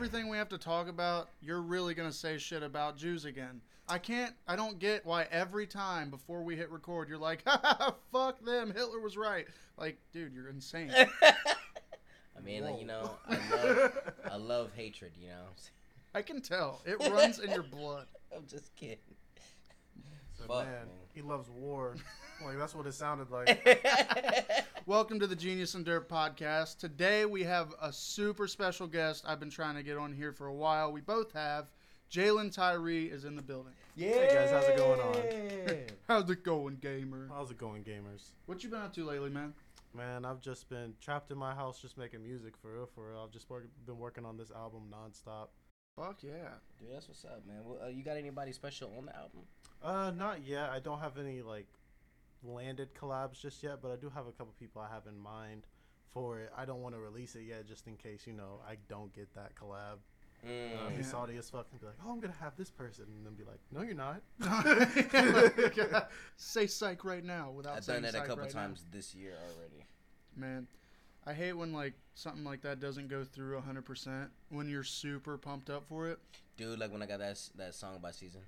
everything we have to talk about, you're really gonna say shit about Jews again. I can't. I don't get why every time before we hit record, you're like, "Fuck them, Hitler was right." Like, dude, you're insane. I mean, Whoa. you know, I love, I love hatred. You know, I can tell. It runs in your blood. I'm just kidding. So, Fuck, man, man. he loves war. Like that's what it sounded like. Welcome to the Geneas and Derp podcast. Today we have a super special guest. I've been trying to get on here for a while. We both have. Jalen Tyree is in the building. yeah. Hey, guys, how's it going on? How's it going, gamer? How's it going, gamers? What you been up to lately, man? Man, I've just been trapped in my house, just making music for real. For real, I've just work, been working on this album nonstop. Fuck yeah. Dude, that's what's up, man. Well, uh, you got anybody special on the album? Uh, not yet. I don't have any like landed collabs just yet, but I do have a couple people I have in mind for it. I don't want to release it yet, just in case you know I don't get that collab. Mm. Uh, be Yeah. salty as fuck and be like, "Oh, I'm gonna have this person," and then be like, "No, you're not." Say psych right now without I've saying done that a psych couple right now. times this year already. Man, I hate when like something like that doesn't go through 100% when you're super pumped up for it. Dude, like when I got that that song by Season,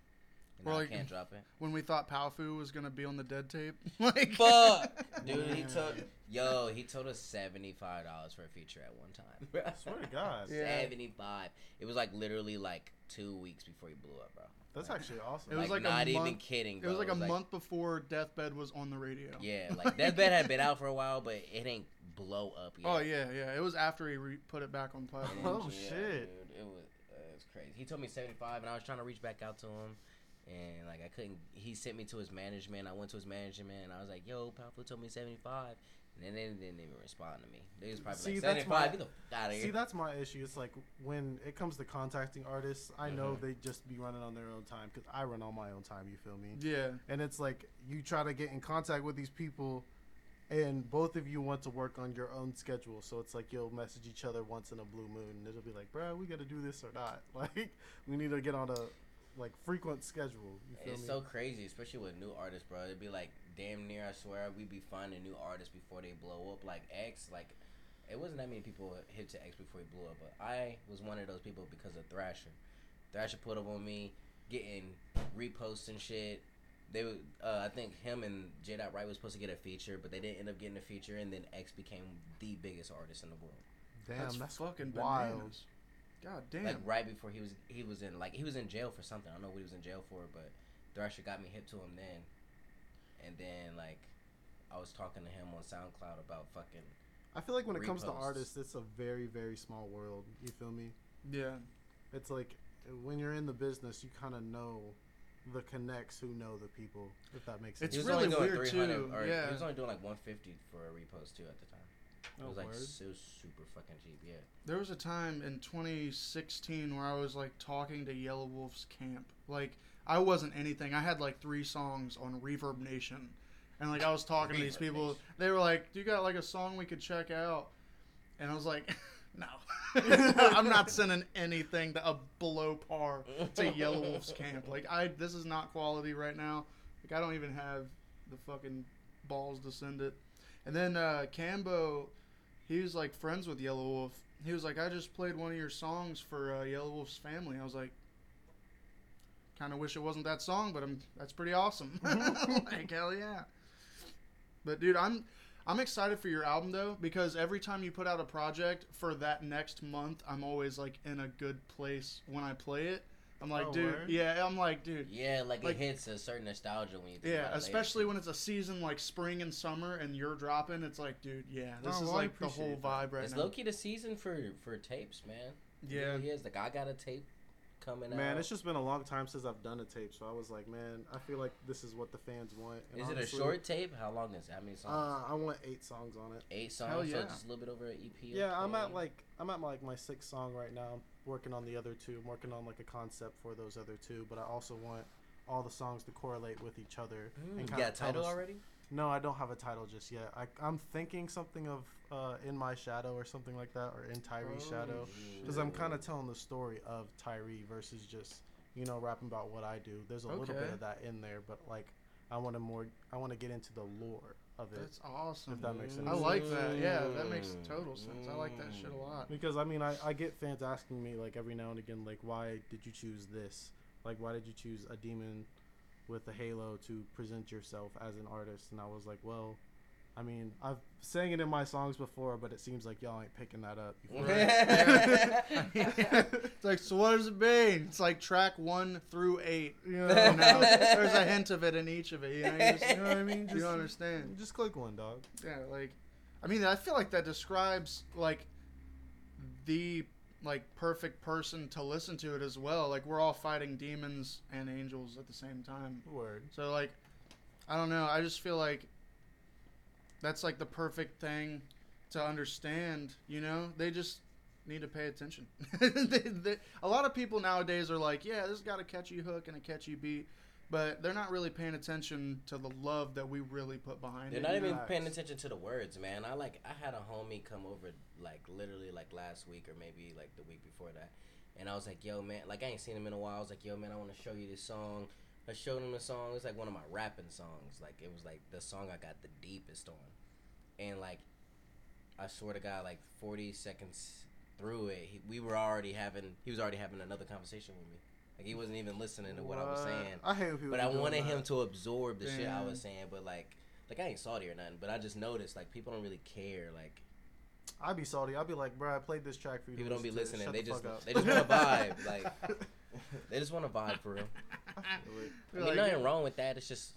and Or now like- I can't drop it. When we thought Powfu was going to be on the dead tape. like Fuck, dude. He Man. told yo, he told us seventy five dollars for a feature at one time. I swear to God, Yeah. Seventy five. It was like literally like two weeks before he blew up, bro. that's actually awesome. It was like a not even month- kidding. It was bro. like a month before Deathbed was on the radio. Yeah, like Deathbed had been out for a while, but it ain't blow up yet. Oh yeah, yeah. It was after he re- put it back on platform. Oh, Yeah, shit. Dude, it was uh, it was crazy. He told me seventy five, and I was trying to reach back out to him, and like I couldn't. He sent me to his management. I went to his management, and I was like, "Yo, Powfu told me seventy five. And then they didn't even respond to me. They was probably See, like that's seventy five. my- Get the out of See, that's my issue. It's like when it comes to contacting artists, I know Mhm. they just be running on their own time because I run on my own time. You feel me? Yeah. And it's like you try to get in contact with these people, and both of you want to work on your own schedule. So it's like you'll message each other once in a blue moon, and it'll be like, "Bro, we got to do this or not. Like, we need to get on a like frequent schedule." You feel It's me? so crazy, especially with new artists, bro. It'd be like damn near. I swear, we'd be finding new artists before they blow up. Like X, like it wasn't that many people hit to X before he blew up, but I was one of those people because of Thrasher. Thrasher put up on me, getting reposts and shit. They would, uh, I think him and J. Dot Wright was supposed to get a feature, but they didn't end up getting a feature, and then X became the biggest artist in the world. Damn, that's, that's, fucking wild. bananas. God damn. Like right before he was he was in like he was in jail for something. I don't know what he was in jail for, but Thrasher got me hip to him then. And then like I was talking to him on SoundCloud about fucking I feel like when it comes to artists, it's a very, very small world. You feel me? yeah. It's like when you're in the business, you kind of know the connects who know the people. If that makes sense. It's he was really only doing weird, too, Or yeah. He was only doing like 150 for a repost too at the time. It Oh, was like word. so super fucking cheap. Yeah. There was a time in 2016 where I was like talking to Yelawolf's camp. Like I wasn't anything. I had like three songs on ReverbNation, and like I was talking to these people. They were like, "Do you got like a song we could check out?" And I was like, "No, I'm not sending anything to a below par to Yelawolf's camp. Like I, this is not quality right now. Like I don't even have the fucking balls to send it." And then uh, Cambo, he was like friends with Yelawolf. He was like, I just played one of your songs for uh, Yelawolf's family. I was like, kind of wish it wasn't that song, but I'm that's pretty awesome. like hell yeah. But dude, I'm I'm excited for your album though because every time you put out a project for that next month, I'm always like in a good place when I play it. I'm like, Oh, dude, word? yeah, I'm like, dude, Yeah, like, Like- it hits a certain nostalgia when you. Think yeah, about it later, especially too. when it's a season like spring and summer and you're dropping. It's like, dude, yeah, this Oh, is well, like the whole appreciate that. vibe right it's now. low key the season for for tapes, man. It Yeah. really is. Like I got a tape coming out. Man, it's just been a long time since I've done a tape, so I was like, man, I feel like this is what the fans want. And Is it a short tape? How long is it? How many songs? Uh, I want eight songs on it. Eight songs. hell So yeah. just a little bit over an EP. Yeah, I'm at like I'm at like my sixth song right now. Working on the other two. I'm working on like a concept for those other two, but I also want all the songs to correlate with each other. Mm, and you kinda got a title already? No, I don't have a title just yet. I, I'm thinking something of uh, in my shadow or something like that, or in Tyree's Oh, shadow, because I'm kind of telling the story of Tyree versus just you know rapping about what I do. There's a little bit of that in there, but like I want to more. I want to get into the lore of it That's awesome. If that makes sense. I like that. Yeah, that makes mm. total sense. I like that shit a lot. because I mean I, I get fans asking me like every now and again like why did you choose this? Like why did you choose a demon with a halo to present yourself as an artist? And I was like, well, I mean I've sang it in my songs before, but it seems like y'all ain't picking that up. it's like, so what does it mean? It's like track one through eight. You know, You know, there's a hint of it in each of it. You know, you, just, you know what I mean? you Just, don't understand. just click one, dog. Yeah, like, I mean, I feel like that describes like the like perfect person to listen to it as well. Like we're all fighting demons and angels at the same time. Word. So like, I don't know. I just feel like that's like the perfect thing to understand. You know, they just need to pay attention. they, they, a lot of people nowadays are like, yeah, this has got a catchy hook and a catchy beat, but they're not really paying attention to the love that we really put behind it. They're it. not you know? even Facts. paying attention to the words, man. I like I had a homie come over like literally like last week or maybe like the week before that. And I was like, yo man, like I ain't seen him in a while. I was like, yo man, I wanna show you this song. I showed him a song. It's like one of my rapping songs. Like it was like the song I got the deepest on. And like I swear to God, like forty seconds through it, he, we were already having he was already having another conversation with me. Like he wasn't even listening to what, I was saying. I hate people. But I wanted him that. to absorb the shit I was saying. But like, like I ain't salty or nothing. But I just noticed like people don't really care. Like I'd be salty. I'd be like, bro, I played this track for you. to people don't be listening. They the just fuck up." they just want to vibe. Like they just want to vibe for real. I mean, like, nothing wrong with that. It's just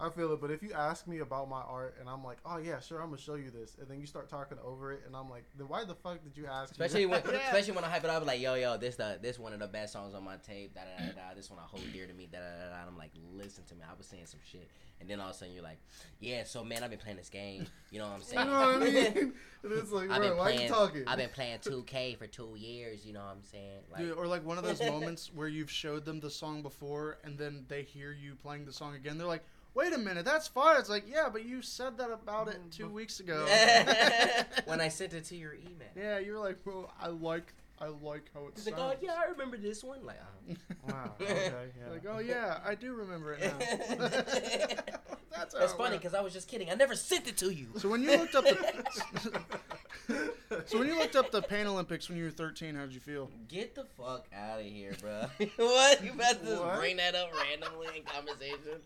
I feel it, but if you ask me about my art and I'm like, oh yeah, sure, I'm gonna show you this, and then you start talking over it, and I'm like, then why the fuck did you ask? me especially when that? Yeah. especially when I hype it up like yo yo this the this one of the best songs on my tape. Da da da da. This one I hold dear to me. Da da da da. I'm like, listen to me. I was saying some shit, and then all of a sudden you're like, yeah. So man, I've been playing this game. You know what I'm saying? you saying? know what I mean? and it's like, I've bro, been why playing. you talking? I've been playing 2K for two years. You know what I'm saying? Like, Dude, or like one of those moments where you've showed them the song before and then they hear you playing the song again. They're like, "Wait a minute, that's fine. It's like, yeah, but you said that about it two weeks ago. when I sent it to your email. yeah, you were like, "Well, I like, I like how it He's sounds." like, oh yeah, I remember this one. Like, uh Wow. Okay. Yeah. Like, oh yeah, I do remember it now. that's how It's it funny because I was just kidding. I never sent it to you. So when you looked up the, so when you looked up the Pain Olympics when you were 13, how did you feel? Get the fuck out of here, bro. what? You about to just What? bring that up randomly in conversation?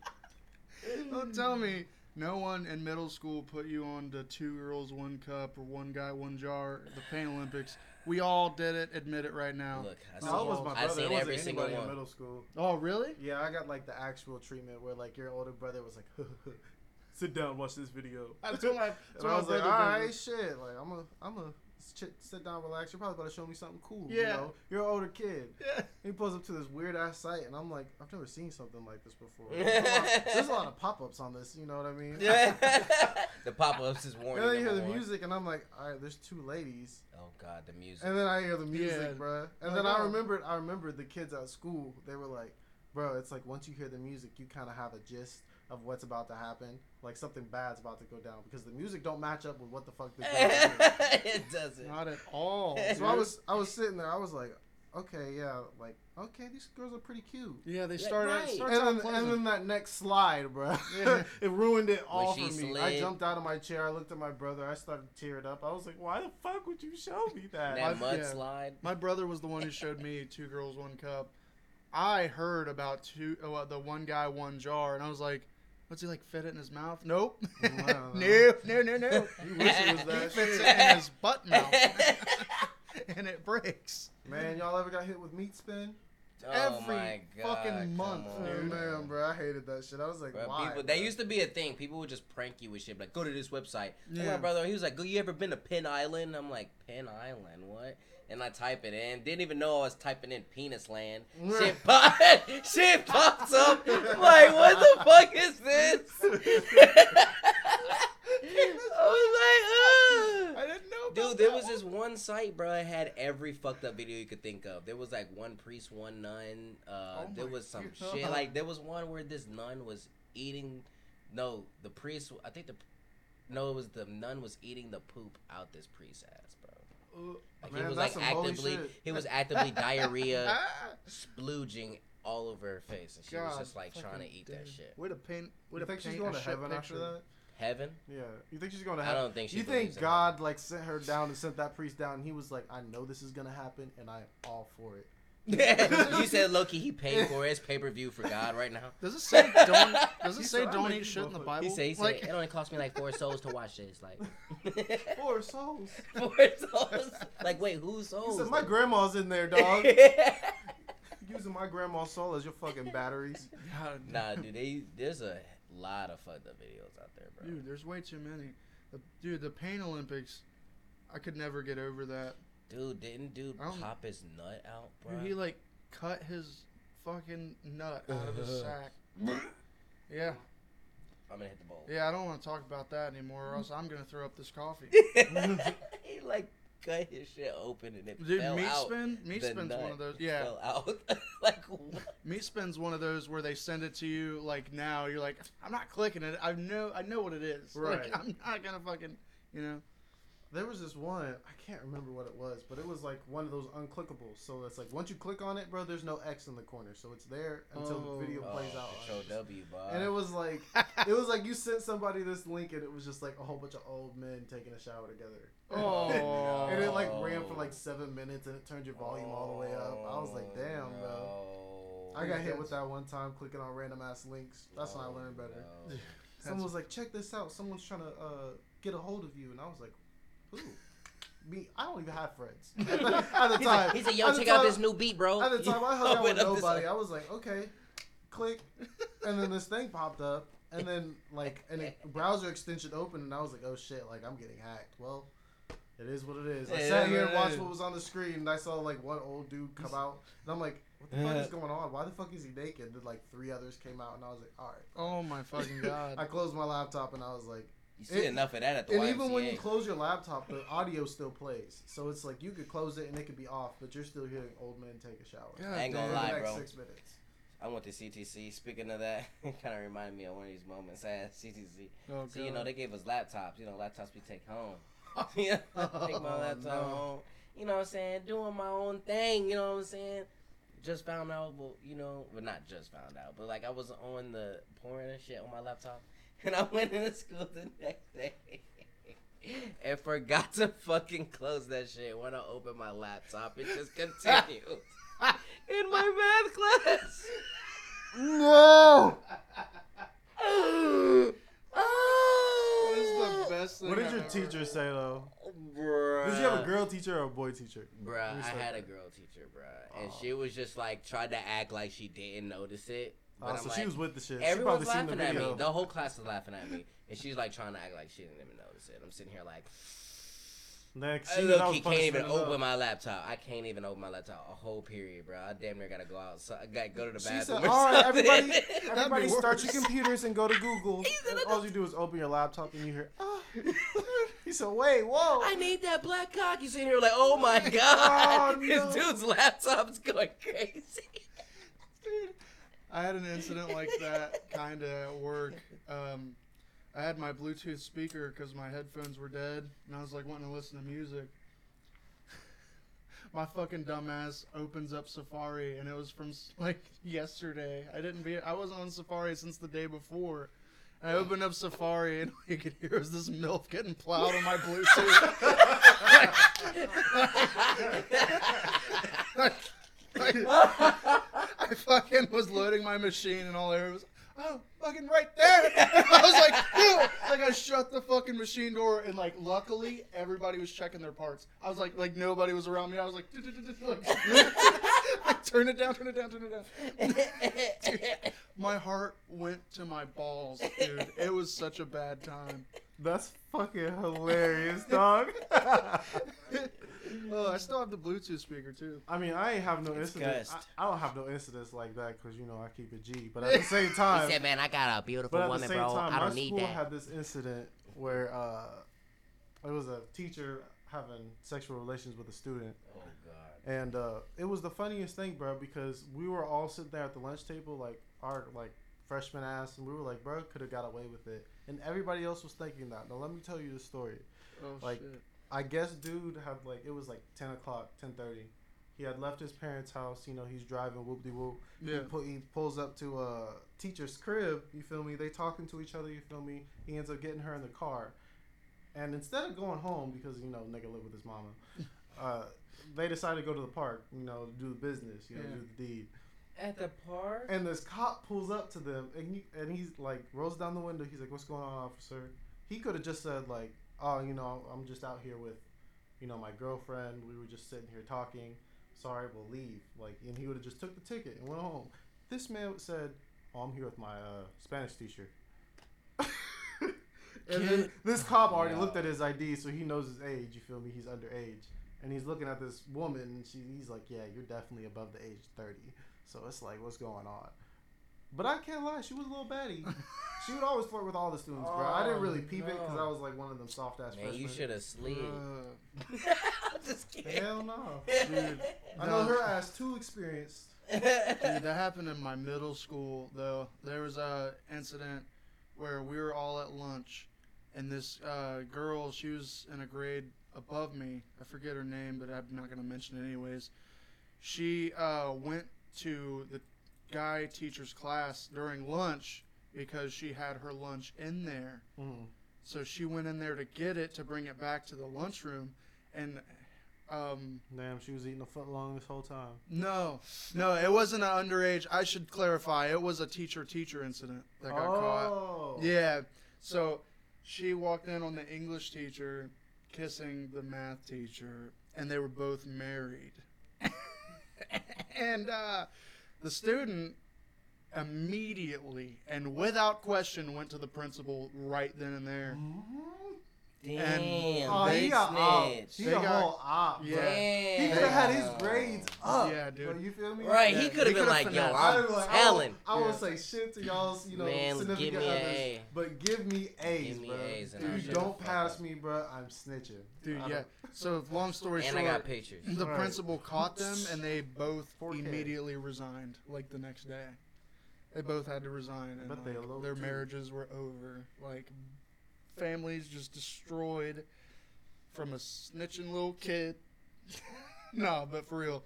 Don't tell me no one in middle school put you on the two girls, one cup, or one guy, one jar, the Pain Olympics. We all did it. Admit it right now. Look, I No, it was my I brother. seen It wasn't every single anybody in one. middle school. Oh, really? Yeah, I got like the actual treatment where like your older brother was like, sit down, watch this video. That's what my, that's And what I my was like, all brother shit. Like, I'm a, I'm a sit, sit down, relax. You're probably about to show me something cool. Yeah. You know? You're an older kid. Yeah. He pulls up to this weird ass site, and I'm like, I've never seen something like this before. There's a lot, there's a lot of pop ups on this. You know what I mean? Yeah. the pop ups is warning. And then you hear the one. music, and I'm like, all right, there's two ladies. Oh god, the music. And then I hear the music, Yeah. bruh. And Like, then I remembered, I remembered the kids at school. They were like, bro, it's like once you hear the music, you kind of have a gist of what's about to happen. Like something bad's about to go down because the music don't match up with what the fuck this girl is doing. it doesn't. Not at all. So I was, I was sitting there. I was like, okay, yeah, like okay, these girls are pretty cute. Yeah, they Yeah, started. right. It And starts out then, and then that next slide, bro, Yeah. it ruined it all When for she me. I jumped out of my chair. I looked at my brother. I started tearing up. I was like, why the fuck would you show me that? that My- yeah. mudslide. My brother was the one who showed me two girls, one cup. I heard about two, uh, the one guy, one jar, and I was like, "What's he like? Fit it in his mouth? Nope. I don't no, no, no, no. You wish it was he that fits shit. it in his butt mouth, and it breaks. Man, y'all ever got hit with meat spin? oh every my god, fucking month, on, Oh dude. man, bro, I hated that shit. I was like, Bro, why? people, that used to be a thing. People would just prank you with shit. Like, go to this website. Yeah. Yeah. my brother, he was like, "Go, you ever been to Penn Island?" I'm like, "Penn Island, what?" And I type it in. Didn't even know I was typing in Penis Land. shit, pop, shit pops up. I'm like, what the fuck is this? I was like, Ugh. I didn't know. About Dude, there that was one. this one site, bro. It had every fucked up video you could think of. There was like one priest, one nun. Uh, Oh there was some God. shit. Like there was one where this nun was eating. No, the priest. I think the. No, it was the nun was eating the poop out this priest's ass, bro. Like Man, he was like actively. He was actively diarrhea, splooging all over her face, and she was just like trying to fucking eat that damn. shit. Way to paint. Way You to think she's going to shit heaven after picture. that? Heaven? Yeah. You think she's going to heaven? I heaven? don't think she. You think in God like sent her down and sent that priest down? And he was like, "I know this is gonna happen, and I'm all for it." Heaven. you said Loki. He paid for his pay per view for God right now. Does it say don't? Does it say said, don't eat shit in the. Bible? He said, he said like, it only cost me like four souls to watch this. Like Four souls. four souls. Like wait, whose He souls? said, "My though?" grandma's in there, dog. Using my grandma's soul as your fucking batteries." God, nah, dude. They, there's a lot of fucked up videos out there, bro. Dude, there's way too many. The, dude, the Pain Olympics, I could never get over that. Dude, didn't dude pop his nut out, bro? He like cut his fucking nut out of his sack. Yeah, I'm gonna hit the bowl. yeah. I don't want to talk about that anymore, or else I'm gonna throw up this coffee. he like cut his shit open and it Dude, fell meat out. spin, meat The spin's one nut of those. Yeah, fell out. like what? meat spin's one of those where they send it to you like now. You're like, I'm not clicking it. I know, I know what it is. Right. Like, I'm not gonna fucking, you know. There was this one, I can't remember what it was, but it was like one of those unclickables. So it's like once you click on it, bro, there's no X in the corner, so it's there until Oh. the video plays oh, out. Control W, bro. And it was like, it was like you sent somebody this link, and it was just like a whole bunch of old men taking a shower together. Oh. and it like ran for like seven minutes, and it turned your volume all the way up. I was like, damn, bro. I got hit with that one time clicking on random ass links. That's when I learned better. No. Someone was like, check this out. Someone's trying to uh, get a hold of you, and I was like, who? Me? I don't even have friends. At the, at the He's time, like, he said, "Yo, at check out time- this new beat, bro." At the time, I hung out with nobody. I was like, okay, click, and then this thing popped up, and then like and a browser extension opened, and I was like, oh shit, like I'm getting hacked. Well, it is what it is. I sat here and watched what was on the screen, and I saw like one old dude come out, and I'm like, what the fuck is going on? Why the fuck is he naked? Then like three others came out, and I was like, all right. Oh my fucking god. I closed my laptop, and I was like. You see It- enough of that at the And YMCA. even when you close your laptop, the audio still plays. So it's like you could close it and it could be off, but you're still hearing old men take a shower. God I ain't gonna For damn. the lie, bro. Six minutes. I went to CTC. Speaking of that, it kind of reminded me of one of these moments at CTC. Oh, So you know they gave us laptops. You know laptops we take home. Oh, yeah, take my Oh, laptop no. home. You know what I'm saying? Doing my own thing. You know what I'm saying? Just found out, well, you know, well not just found out, but like I was on the porn and shit on my laptop, and I went into school the next day. And forgot to fucking close that shit when I opened my laptop. It just continued in my math class. No. oh, the ah! best thing. What did I've your ever teacher heard. say though? Bruh. Did you have a girl teacher or a boy teacher? Bruh, Let I had a girl teacher, bruh, and Aw. she was just like tried to act like she didn't notice it. But Oh, I'm so like, she was with the shit. She everyone's seen the laughing at me. The whole class is laughing at me, and she's like trying to act like she didn't even notice it. I'm sitting here like, Next, she look, he can't even open enough. my laptop. I can't even open my laptop a whole period, bro. I damn near gotta go out. So I gotta go to the She bathroom. said, or "All right, something." everybody, everybody, start your computers and go to Google. He said And it- all you do is open your laptop and you hear, ah. he said, wait, whoa. I need that black cock. You sitting here like, oh my god, Oh, this no. dude's laptop's going crazy. I had an incident like that kind of at work. Um, I had my Bluetooth speaker because my headphones were dead, and I was like wanting to listen to music. My fucking dumbass opens up Safari, and it was from like yesterday. I didn't be, I wasn't on Safari since the day before. I opened up Safari, and all you could hear was this milf getting plowed on my Bluetooth. like, like, I fucking was loading my machine and all there was, oh, fucking right there. I was like, like I shut the fucking machine door and like luckily everybody was checking their parts. I was like, like nobody was around me. I was like, like turn it down, turn it down, turn it down. My heart went to my balls, dude. It was such a bad time. That's fucking hilarious, dog. Oh, I still have the Bluetooth speaker too. I mean, I ain't have no It's incidents. cussed. I, I don't have no incidents like that because you know I keep it G. But at the same time, he time, said, "Man, I got a beautiful but at the woman, same bro. time, I my don't need school that." had this incident where uh, it was a teacher having sexual relations with a student, oh god. and uh, it was the funniest thing, bro, because we were all sitting there at the lunch table, like our like freshman ass, and we were like, bro, could have got away with it, and everybody else was thinking that. Now let me tell you the story. Oh Like, shit. I guess dude had like it was like ten o'clock, ten thirty. He had left his parents' house. You know, he's driving whoop de whoop. Yeah. He, he pulls up to a teacher's crib. You feel me? They talking to each other. You feel me? He ends up getting her in the car, and instead of going home because you know nigga live with his mama, uh, they decided to go to the park. You know, do the business. You know, Yeah. do the deed. At the park. And this cop pulls up to them, and he and he's like rolls down the window. He's like, "What's going on, officer?" He could have just said like, "Oh, you know, I'm just out here with, you know, my girlfriend. We were just sitting here talking. Sorry, we'll leave." Like, and he would have just took the ticket and went home. This man said, "Oh, I'm here with my uh, Spanish teacher." and then this cop already Yeah. looked at his ID, so he knows his age. You feel me? He's underage, and he's looking at this woman, and she, he's like, "Yeah, you're definitely above the age 30." So it's like, what's going on? But I can't lie, she was a little baddie. she would always flirt with all the students, bro. I didn't really Oh, peep it because. I was like one of them soft ass Man, freshmen. you should have slid. Uh, I'm just kidding. Hell no. dude, I know her ass too experienced. Dude, that happened in my middle school though. There was a incident where we were all at lunch, and this uh, girl, she was in a grade above me. I forget her name, but I'm not gonna mention it anyways. She uh, went to the guy teacher's class during lunch because she had her lunch in there. Mm. So she went in there to get it to bring it back to the lunchroom, and um, Damn, she was eating a foot long this whole time. no, no, it wasn't an underage. I should clarify. It was a teacher-teacher incident that got caught. oh. Yeah. So she walked in on the English teacher kissing the math teacher, and they were both married. and uh, the student immediately and without question went to the principal right then and there. Damn. Oh, big he got op. He They a got- whole op. bro. Yeah. Damn. He could have had his grades up. Yeah, dude. Bro, you feel me? Right, Yeah, he he could have been coulda like, yo, finessed. I I'm was like, telling. I won't, Yeah. say shit to y'all's, you know, Man, significant give me others, A. but give me A's, Give me bro. A's and If you don't pass up. me, bro, I'm snitching. Dude, yeah. So long story And I short, got pictures. the Right. principal caught them, and they both 4K. immediately resigned, like the next day. They both had to resign, and bet like, eloped, their too. marriages were over. Like families just destroyed from a snitching little kid. no, but for real.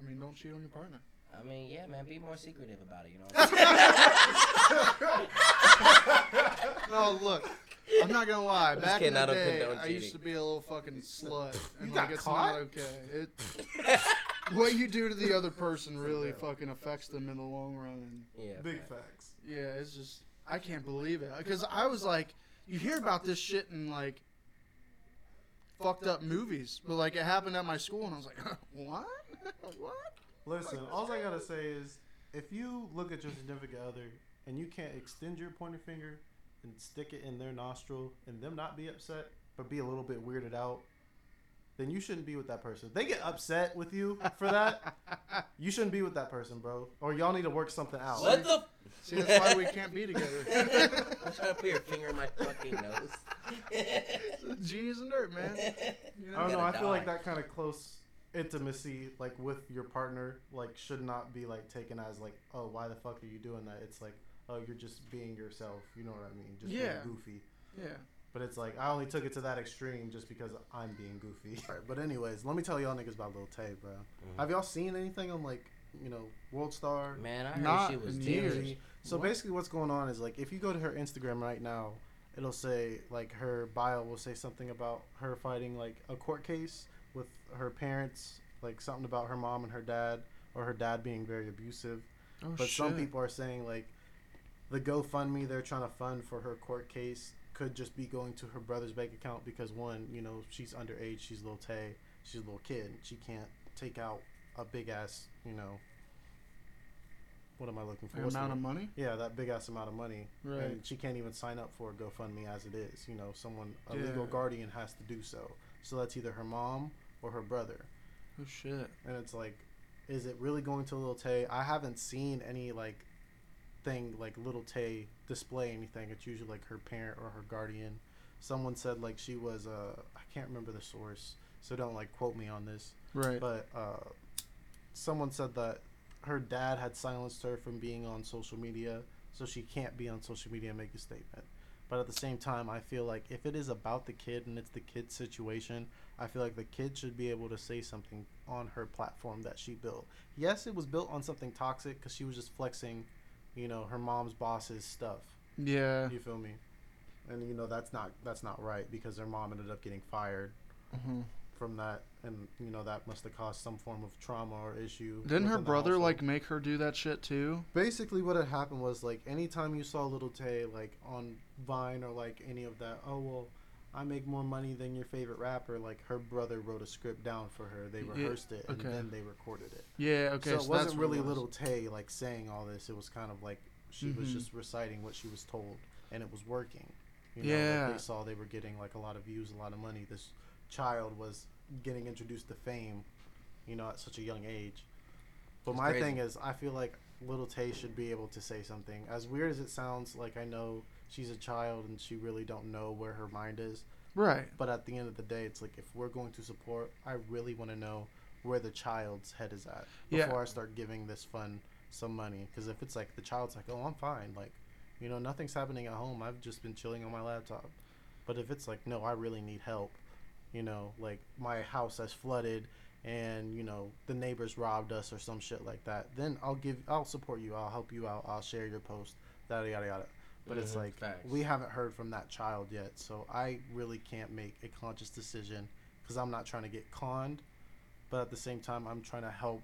I mean, don't cheat on your partner. I mean, yeah, man, be more secretive about it, you know what I'm? No, look, I'm not gonna lie. I'm Back kidding, in the don't day, condone I used to be a little fucking slut, and You like got it's caught? not okay. It, what you do to the other person really fucking affects them in the long run. And yeah. Big fact. facts. Yeah, it's just I can't believe it because I was like, you hear about this shit in like fucked up movies, but like it happened at my school, and I was like, what? what? Listen, all I gotta say is, if you look at your significant other and you can't extend your pointer finger and stick it in their nostril and them not be upset but be a little bit weirded out, then you shouldn't be with that person. If they get upset with you for that, you shouldn't be with that person, bro. Or y'all need to work something out. What the? See, that's why we can't be together. I'm trying to put your finger in my fucking nose. Geneas and Derp, man. You I don't know. I feel like that kind of close intimacy, like with your partner, like should not be like taken as like, oh, why the fuck are you doing that? It's like, oh, you're just being yourself. You know what I mean? Just Yeah. being goofy. Yeah. But it's like I only took it to that extreme just because I'm being goofy. But anyways, let me tell y'all niggas about Lil Tay, bro. Mm-hmm. Have y'all seen anything on like, you know, World Star? Man, I heard Not she was So What? basically, what's going on is like if you go to her Instagram right now, it'll say like her bio will say something about her fighting like a court case with her parents, like something about her mom and her dad, or her dad being very abusive. Oh, but some people are saying like the GoFundMe they're trying to fund for her court case could just be going to her brother's bank account because one, you know, she's underage, she's little Tay, she's a little kid, she can't take out a big ass, you know. What am I looking for? The What's the amount of money. Yeah, that big ass amount of money. Right. And she can't even sign up for a GoFundMe as it is. You know, someone, a legal guardian has to do so. So that's either her mom or her brother. Oh shit. And it's like, is it really going to Lil Tay? I haven't seen any like thing like Little Tay display anything. It's usually like her parent or her guardian. Someone said like she was uh I can't remember the source, so don't like quote me on this. Right. But uh, someone said that her dad had silenced her from being on social media, so she can't be on social media and make a statement. But at the same time, I feel like if it is about the kid and it's the kid's situation, I feel like the kid should be able to say something on her platform that she built. Yes, it was built on something toxic because she was just flexing, you know, her mom's boss's stuff. Yeah. You feel me? And you know that's not that's not right because her mom ended up getting fired hmm from that, and you know that must have caused some form of trauma or issue. Didn't her brother like make her do that shit too? basically what had happened was like anytime you saw little tay like on vine or like any of that oh well i make more money than your favorite rapper like her brother wrote a script down for her they Yeah, rehearsed it and okay. then they recorded it Yeah. Okay. so it that's wasn't really was. little tay like saying all this it was kind of like she was Mhm. just reciting what she was told and it was working you know, Yeah. like they saw they were getting like a lot of views a lot of money this child was getting introduced to fame you know at such a young age but my crazy. thing is i feel like little tay should be able to say something as weird as it sounds like i know she's a child and she really don't know where her mind is. Right. but at the end of the day it's like if we're going to support i really want to know where the child's head is at Yeah. before i start giving this fund some money. Because if it's like the child's like oh i'm fine like you know nothing's happening at home. I've just been chilling on my laptop. But if it's like no i really need help you know like my house has flooded and you know the neighbors robbed us or some shit like that then i'll give i'll support you. I'll help you out. I'll share your post yada yada yada but it's Mhm, like facts. we haven't heard from that child yet so i really can't make a conscious decision because i'm not trying to get conned but at the same time i'm trying to help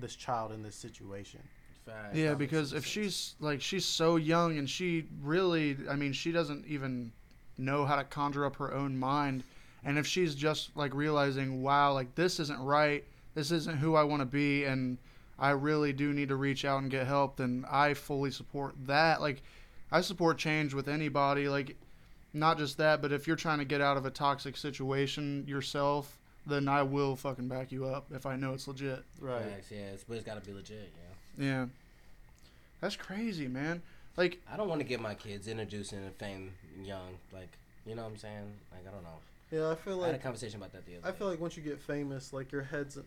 this child in this situation Facts. Yeah, that because if sense. she's like she's so young and she really, I mean, she doesn't even know how to conjure up her own mind, and if she's just like realizing, wow, like this isn't right, this isn't who I want to be, and I really do need to reach out and get help, then I fully support that. Like, I support change with anybody. Like, not just that, but if you're trying to get out of a toxic situation yourself, then I will fucking back you up if I know it's legit. right Facts, yeah, it's, but it's gotta be legit. You know, Yeah. That's crazy, man. Like, I don't want to get my kids introduced into fame young. Like, you know what I'm saying? Like, I don't know. yeah i feel like I had a conversation about that the other i day. feel like once you get famous like your head's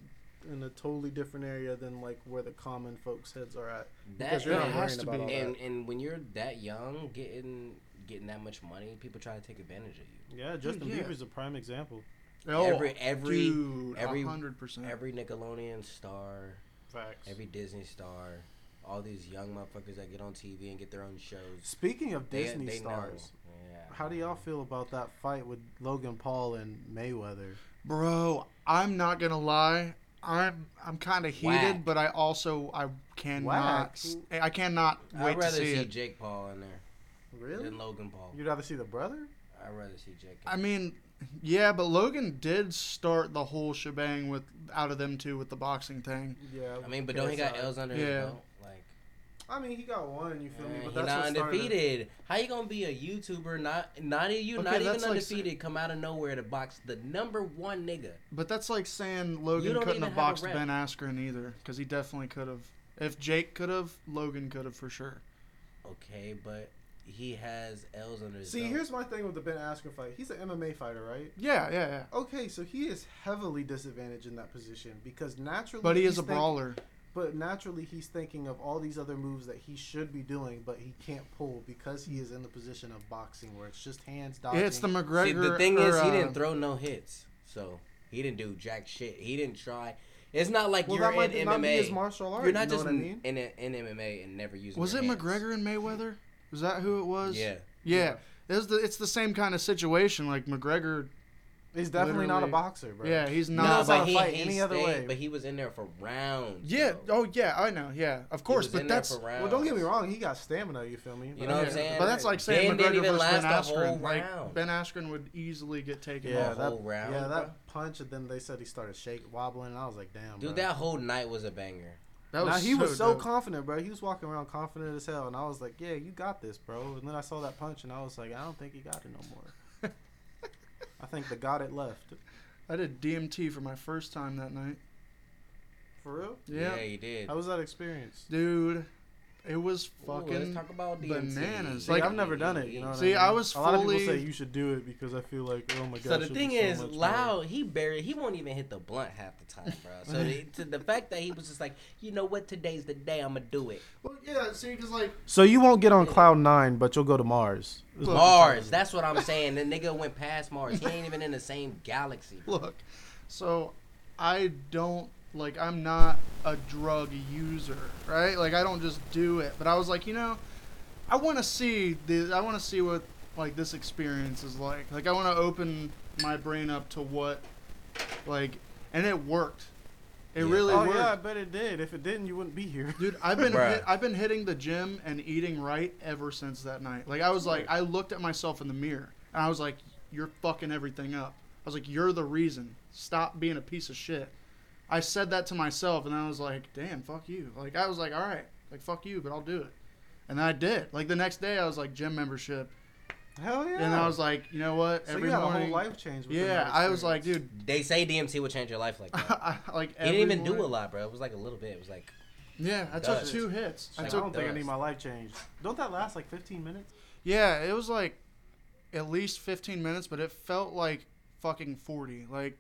in a totally different area than like where the common folks heads are at because that you're not it and, has to be. and that. and when you're that young, getting getting that much money, people try to take advantage of you. yeah justin yeah. bieber's a prime example oh, every every dude, every- hundred percent. every Nickelodeon star, facts every Disney star, all these young motherfuckers that get on TV and get their own shows. speaking of They, disney they stars Yeah. How do y'all feel about that fight with Logan Paul and Mayweather? Bro, I'm not gonna lie. I'm I'm kind of heated, Whack. but I also I cannot Whack? s- I cannot I'd wait to rather see see it. Jake Paul in there Really? than Logan Paul. You'd rather see the brother? I'd rather see Jake. I mean, yeah, but Logan did start the whole shebang with out of them two with the boxing thing. Yeah. I mean, but don't he got L's under his belt? I mean, he got one. You feel me? man, But he that's not undefeated. How you gonna be a YouTuber not not you Okay, not even that's like undefeated come out of nowhere to box the number one nigga? But that's like saying Logan couldn't have boxed. Ben Askren either, because he definitely could have. If Jake could have, Logan could have for sure. Okay, but he has L's under his See, belt. here's my thing with the Ben Askren fight. He's an MMA fighter, right? Yeah, yeah, yeah. Okay, so he is heavily disadvantaged in that position because naturally. But he is a think- brawler. But naturally, he's thinking of all these other moves that he should be doing, but he can't pull because he is in the position of boxing, where it's just hands dodging. It's the See, McGregor. the thing or, is, he uh, didn't throw no hits, so he didn't do jack shit. He didn't try. It's not like well, you're that might in not be his MMA. martial art. You're not you know just what I mean? in, in MMA and never using. Was it hands. McGregor and Mayweather? Was that who it was? Yeah. Yeah. It's the it's the same kind of situation. Like McGregor. He's definitely not a boxer, bro. Yeah, he's not. No, knows but to he, fight he any other way. But he was in there for rounds. Yeah. bro. Oh yeah. I know. Yeah. Of He course. was But in there that's for rounds. Well, don't get me wrong. He got stamina. You feel me? You But know what I'm yeah. saying? But that's like saying Ben didn't McGregor even versus Ben last the Askren. Like round. Ben Askren would easily get taken Yeah, off. The that round, yeah, bro. that punch, and then they said he started shake wobbling, and I was like, damn, Dude, bro. that whole night was a banger. That Now, he was so dope. confident, bro. He was walking around confident as hell, and I was like, "Yeah, you got this, bro." And then I saw that punch, and I was like, "I don't think he got it no more." I think the got it left. I did DMT for my first time that night. For real? Yeah. he did. How was that experience? Dude, It was Ooh, let's fucking talk about DMT. bananas. See, Like- I've never done it. You know. See, I, I mean? was A lot of people say you should do it because I feel like, oh my god. So the it'll thing be so is, much more. He barely, he won't even hit the blunt half the time, bro. So the, to the fact that he was just like, you know what, today's the day, I'm gonna do it. Well, yeah. See, because like So you won't get on cloud nine, but you'll go to Mars. Is Mars, that's what I'm saying. The nigga went past Mars. He ain't even in the same galaxy. look, so I don't like I'm not a drug user, right? Like I don't just do it. But I was like, you know, I want to see the I want to see what like this experience is like. Like I want to open my brain up to what like and it worked. It Yeah. really Oh worked. yeah, I bet it did. If it didn't, you wouldn't be here. Dude, I've been Bruh. hit, I've been hitting the gym and eating right ever since that night. Like I was like I looked at myself in the mirror and I was like, "You're fucking everything up." I was like, "You're the reason. Stop being a piece of shit." I said that to myself and I was like, "Damn, fuck you." Like I was like, "All right, like fuck you, but I'll do it." And I did. Like the next day, I was like, "Gym membership," Hell yeah. and I was like, "You know what? so Every you had morning." a whole life change. within yeah, I was like, dude. They say DMT will change your life like that. I, like He didn't every even do a lot, bro. It was like a little bit. It was like, Yeah, I took two hits. I I, Like, took don't think I does. need my life changed. Don't that last like 15 minutes? Yeah, it was like at least 15 minutes, but it felt like fucking 40. Like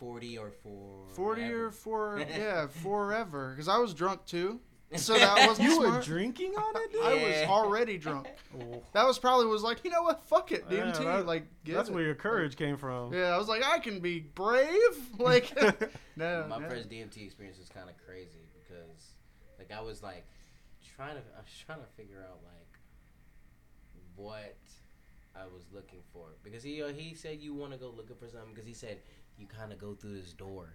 40 or 4. 40 or for yeah, forever cuz I was drunk too. So that wasn't You were drinking on it, dude. I Yeah. was already drunk. Oh, That was probably was like, "You know what? Fuck it. Yeah, DMT that- like that's it. where your courage came from. Yeah, I was like, "I can be brave." Like no. My no. first DMT experience was kind of crazy because, like, I was like trying to, I was trying to figure out like what I was looking for because he uh, he said you want to go looking for something because he said you kind of go through this door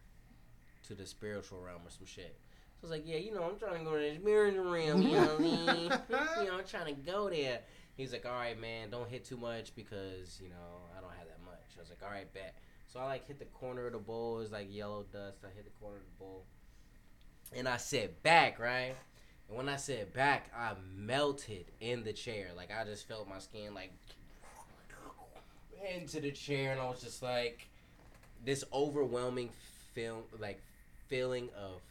to the spiritual realm or some shit. So I was like, yeah, you know, I'm trying to go to this spiritual realm, you know what I mean? you know, I'm trying to go there. He's like, all right, man, don't hit too much because you know I don't have that much. I was like, all right, bet. So I like hit the corner of the bowl. It's like yellow dust. I hit the corner of the bowl, and I sit back, right. And when I sit back, I melted in the chair. Like I just felt my skin like into the chair, and I was just like this overwhelming film, like feeling of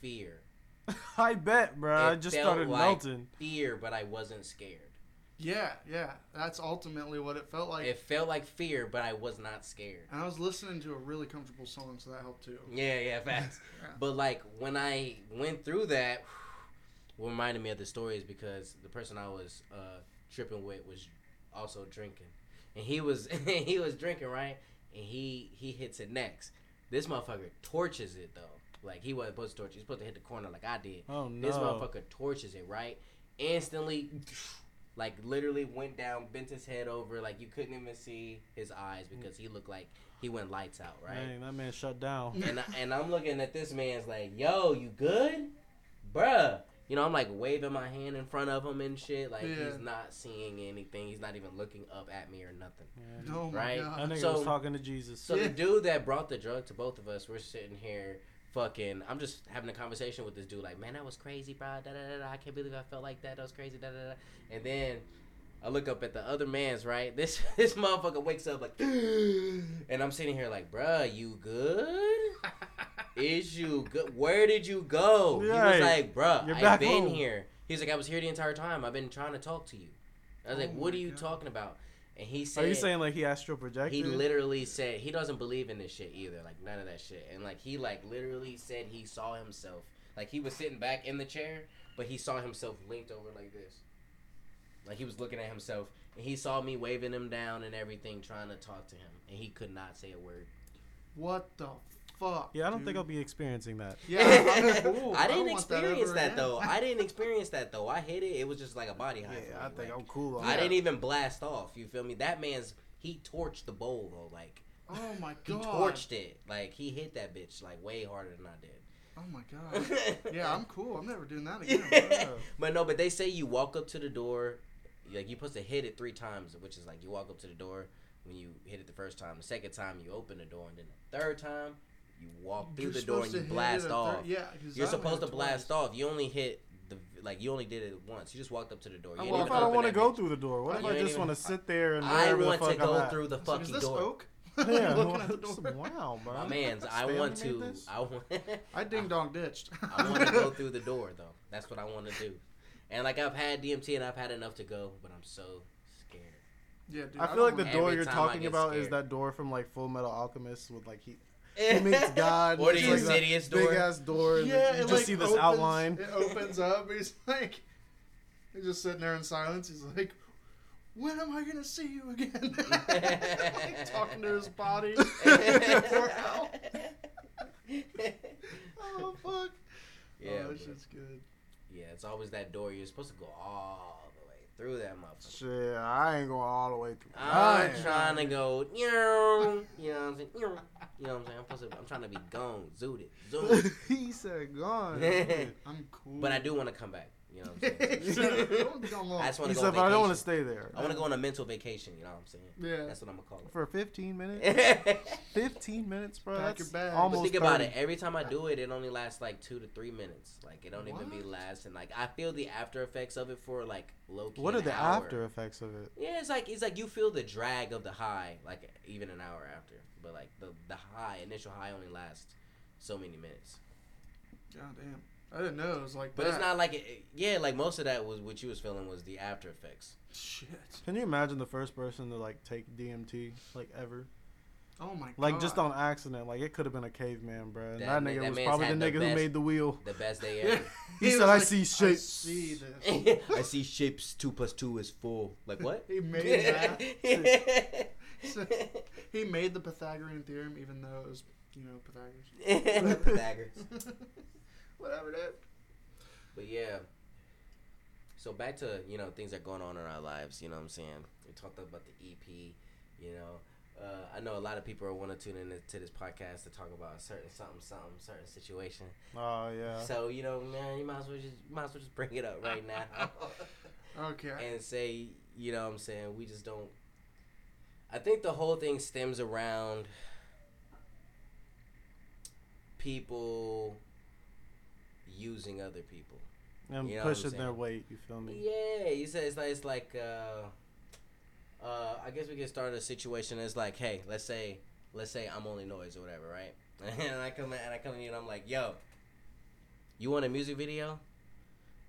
fear. I bet, bro. I just felt started like melting. Fear, but I wasn't scared. Yeah, yeah. That's ultimately what it felt like. It felt like fear, but I was not scared. and I was listening to a really comfortable song, so that helped too. Yeah, yeah, facts. Yeah. But like when I went through that, what reminded me of the story is because the person I was uh, tripping with was also drinking, and he was he was drinking right, and he he hits it next. This motherfucker torches it though. Like he wasn't supposed to torch. He's supposed to hit the corner like I did. Oh no. This motherfucker torches it right, instantly. Like literally went down, bent his head over, like you couldn't even see his eyes because he looked like he went lights out, right? Dang, that man shut down. and I, and I'm looking at this man's like, "Yo, you good, bruh?" You know, I'm like waving my hand in front of him and shit. Like Yeah. he's not seeing anything. He's not even looking up at me or nothing. Yeah. Oh my Right? god. That nigga So- was talking to Jesus. So Yeah. the dude that brought the drug to both of us, we're sitting here, fucking. I'm just having a conversation with this dude, like, "Man, that was crazy, bro. Da da da. da. I can't believe I felt like that. That was crazy. Da da da." And then. I look up at the other man's right. This this motherfucker wakes up like, and I'm sitting here like, bruh, you good? Is you good? Where did you go? He was Right. like, bruh, You're I've been home." here. He's like, I was here the entire time. I've been trying to talk to you. I was like, Oh what are you God. talking about? And he said, Are you saying like he astral projected? he literally said he doesn't believe in this shit either, like none of that shit. And like he like literally said he saw himself, like he was sitting back in the chair, but he saw himself linked over like this, like he was looking at himself, and he saw me waving him down and everything, trying to talk to him, and he could not say a word. What the fuck? Yeah, I don't think I'll be experiencing that. Yeah, I, ooh, I don't didn't want that experience ever that, though. I didn't experience that though. I hit it. It was just like a body high. Yeah, I me. think Like, I'm cool on I that. didn't even blast off. You feel me? That man's he torched the bowl though. Like Oh my god, he torched it. Like he hit that bitch like way harder than I did. Oh my god. Yeah, I'm cool. I'm never doing that again. Yeah. but no, but they say you walk up to the door, like you're supposed to hit it three times, which is like you walk up to the door when you hit it the first time. The second time you open the door, and then the third time you walk through You're the door and you blast off. third- yeah, 'cause You're supposed to blast twice. off. You only hit the like you only did it once. You just walked up to the door. Uh, you I ain't What walked if I don't want to go bitch. through the door? What if I just want to sit there and I wherever want the to go I'm at? through the It's like, is fucking this door. oak? Yeah, Looking at the door. wow, bro. My man's, I want to. this? I want. I ding dong ditched. I want to go through the door though. That's what I want to do. And like I've had DMT and I've had enough to go, but I'm so scared. Yeah, dude. I don't feel like the door you're talking get about is that door from like Fullmetal Alchemist with like he he meets God. Or and the it's like that Insidious big door. ass door. And Yeah, you it just like see this opens, outline. It opens up. He's like, he's just sitting there in silence. He's like, when am I gonna see you again? like, talking to his body. Oh fuck. Yeah, oh, this shit's good. yeah, it's always that door. You're supposed to go all the way through that motherfucker. Shit, I ain't going all the way through. I'm trying to go, you know what I'm saying? You know what I'm saying? I'm, supposed to, I'm trying to be gone, zooted, zooted. he said gone. I'm cool. But I do want to come back. You know what I'm saying? said, "I be gone long." I just want He to go said, but I don't want to vacation. stay there. I want to go on a mental vacation. You know what I'm saying? Yeah. That's what I'm gonna call it. For 15 minutes? 15 minutes, bro. Pack That's your bag. But almost think about 30. it. Every time I do it, it only lasts like two to three minutes. Like it don't even be What? lasting. Like I feel the after effects of it for like low key. What are the hour. after effects of it? Yeah, it's like it's like you feel the drag of the high, like even an hour after. But like the the high initial high only lasts so many minutes. God damn. I didn't know it was like But that. it's not like it, it- yeah, like most of that was what you was feeling was the after effects. Shit. Can you imagine the first person to like take DMT like ever? Oh my god. Like just on accident. Like it could have been a caveman, bro. That that, nigga that was probably the had the nigga who made the wheel. The best day ever. He was said, "I like, see I shapes." see this. I see shapes. Two plus two is four. Like what? He made that. he made the Pythagorean theorem, even though it was, you know, Pythagoras. Pythagoras. Whatever, that. But yeah. So back to you know things that are going on in our lives. You know what I'm saying. We talked about the EP. You know, uh, I know a lot of people are want to tune in to this podcast to talk about a certain something, something, certain situation. Oh yeah. So you know, man, you might as well just might as well just bring it up right now Okay. and say, you know, what I'm saying we just don't. I think the whole thing stems around people using other people. and you know pushing their weight. You feel me? Yeah, you said it's like it's like uh, uh, I guess we can start a situation. It's like, hey, let's say let's say I'm only noise or whatever, right? and I come and I come in and I'm like, yo, you want a music video?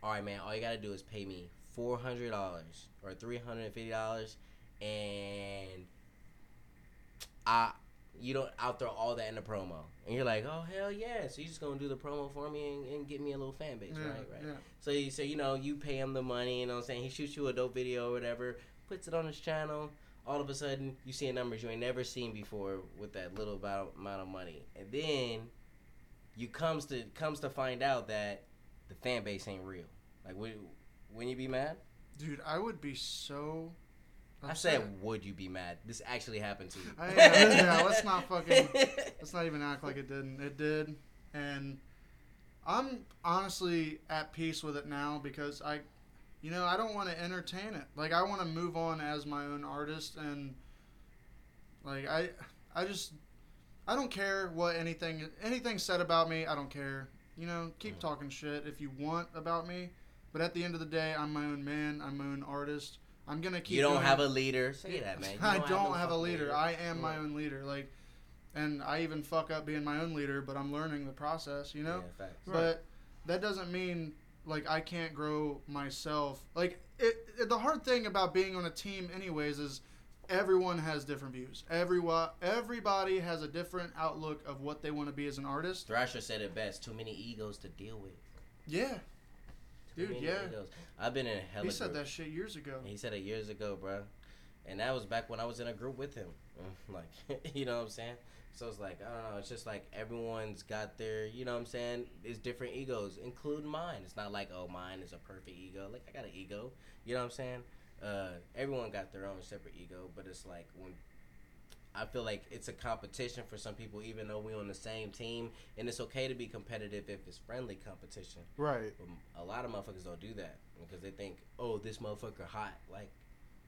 All right, man. All you gotta do is pay me four hundred dollars or three hundred and fifty dollars, and I. You don't. I'll throw all that in the promo, and you're like, "Oh hell yeah!" So you just gonna do the promo for me and, and get me a little fan base, yeah, right? Right. Yeah. So you so you know you pay him the money, you know what I'm saying? He shoots you a dope video or whatever, puts it on his channel. All of a sudden, you see numbers you ain't never seen before with that little amount of money, and then you comes to comes to find out that the fan base ain't real. Like, would when you be mad? Dude, I would be so. I said, would you be mad? This actually happened to you. I, yeah, yeah, let's not fucking. Let's not even act like it didn't. It did, and I'm honestly at peace with it now because I, you know, I don't want to entertain it. Like I want to move on as my own artist, and like I, I just, I don't care what anything anything said about me. I don't care. You know, keep Mhm. talking shit if you want about me, but at the end of the day, I'm my own man. I'm my own artist. I'm gonna keep. you don't doing have it. a leader. Say that, man. You I don't no have a fucking leader. I am my own leader. Like, and I even fuck up being my own leader, but I'm learning the process. You know. Yeah, facts. But that doesn't mean like I can't grow myself. Like it, it- the hard thing about being on a team, anyways, is everyone has different views. Everyone, everybody has a different outlook of what they want to be as an artist. Thrasher said it best. Too many egos to deal with. Yeah, Too Dude, yeah. I've been in a hella he said group- that shit years ago. He said it years ago, bro. And that was back when I was in a group with him. Mm, Like, you know what I'm saying? So it's like, I don't know. It's just like everyone's got their, you know what I'm saying? It's different egos, including mine. It's not like, oh, mine is a perfect ego. Like, I got an ego. You know what I'm saying? Uh, everyone got their own separate ego, but it's like when I feel like it's a competition for some people, even though we're on the same team, and it's okay to be competitive if it's friendly competition. Right. But a lot of motherfuckers don't do that because they think, oh, this motherfucker hot. Like,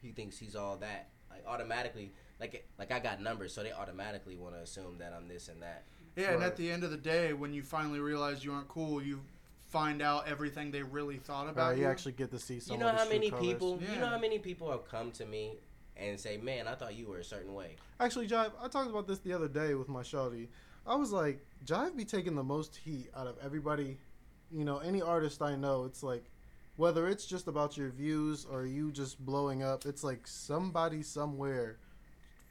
he thinks he's all that. Like, automatically, like, like I got numbers, so they automatically want to assume that I'm this and that. Yeah, and at the end of the day, when you finally realize you aren't cool, you find out everything they really thought about Right. you. You actually get to see some. you know how many people? Yeah. You know how many people have come to me and say, "Man, I thought you were a certain way." Actually, Jive, I talked about this the other day with my shawty. I was like, Jive be taking the most heat out of everybody. You know, any artist I know, it's like whether it's just about your views or you just blowing up, it's like somebody somewhere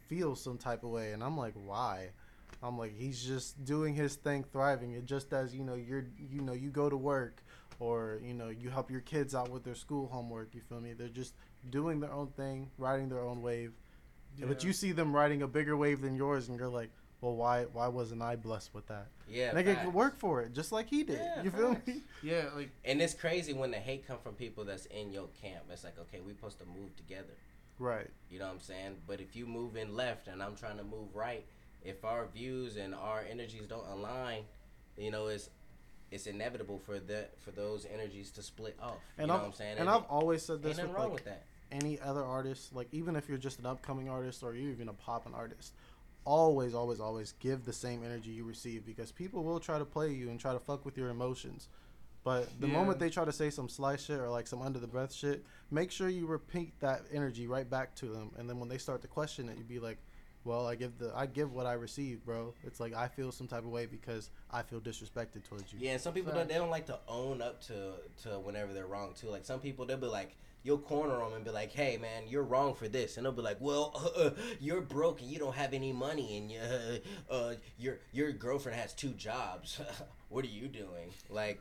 feels some type of way, and I'm like, why? I'm like, he's just doing his thing, thriving. It just as you know, you're you know, you go to work, or you know, you help your kids out with their school homework. You feel me? They're just doing their own thing, riding their own wave. But you see them riding a bigger wave than yours, and you're like, well, why why wasn't I blessed with that? Yeah, Nigga facts. could work for it, just like he did. Yeah, you feel facts. me? Yeah, like And it's crazy when the hate come from people that's in your camp. It's like, okay, we supposed to move together. Right. You know what I'm saying? But if you move in left and I'm trying to move right, if our views and our energies don't align, you know, it's it's inevitable for that for those energies to split off. You know I've what I'm saying? and it- I've always said this nothing with wrong like with that. any other artist, like even if you're just an upcoming artist or you're even a poppin' artist, always, always, always give the same energy you receive because people will try to play you and try to fuck with your emotions. But the Yeah. moment they try to say some sly shit or like some under the breath shit, make sure you repeat that energy right back to them. And then when they start to question it, you'd be like, "Well, I give the I give what I receive, bro. It's like I feel some type of way because I feel disrespected towards you." Yeah, and some people don't, they don't like to own up to to whenever they're wrong too. Like some people they'll be like you'll corner them and be like, "Hey man, you're wrong for this," and they'll be like, "Well, uh, you're broke and you don't have any money, and uh, uh, your your girlfriend has two jobs. what are you doing?" Like.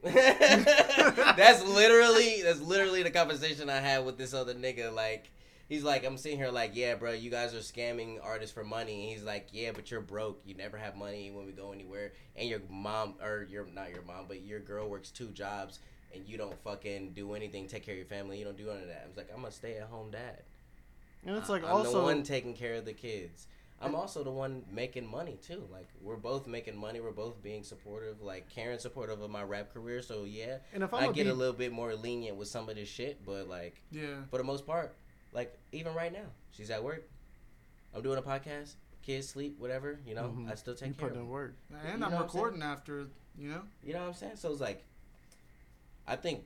that's literally that's literally the conversation I had with this other nigga. Like, he's like, I'm sitting here like, yeah, bro, you guys are scamming artists for money. And he's like, yeah, but you're broke. You never have money when we go anywhere. And your mom, or your not your mom, but your girl works two jobs, and you don't fucking do anything, take care of your family. You don't do none of that. I was like, I'm a stay at home dad. And it's like I'm also the one taking care of the kids. I'm also the one making money too. Like we're both making money. We're both being supportive. Like Karen's supportive of my rap career, so yeah, and if I'm I get be, a little bit more lenient with some of this shit. But like yeah, for the most part, like even right now, she's at work. I'm doing a podcast. Kids sleep, whatever. You know, Mhm. I still you take care put in them. work. and You I'm know what I'm recording after, you know. You know what I'm saying? So it's like, I think,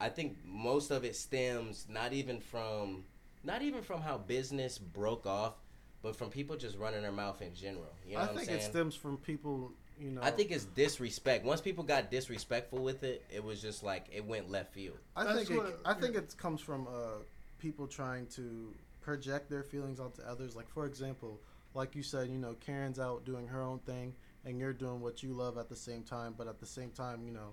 I think most of it stems not even from, not even from how business broke off, but from people just running their mouth in general. You know I what I'm think saying? it stems from people, you know. I think it's disrespect. Once people got disrespectful with it, it was just like it went left field. I That's think it, what- I think yeah. it comes from uh, people trying to project their feelings onto others. Like for example, like you said, you know, Karen's out doing her own thing, and you're doing what you love at the same time. But at the same time, you know,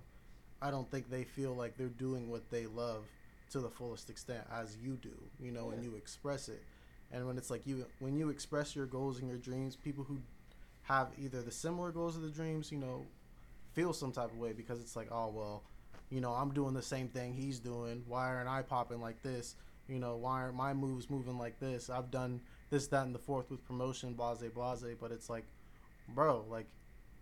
I don't think they feel like they're doing what they love to the fullest extent as you do. You know, Yeah. you express it, and when it's like you when you express your goals and your dreams, people who have either the similar goals or the dreams, you know, feel some type of way because it's like, oh well, you know, I'm doing the same thing he's doing. Why aren't I popping like this? You know, why aren't my moves moving like this? I've done this, that, and the fourth with promotion, blase, blase. But it's like, bro, like,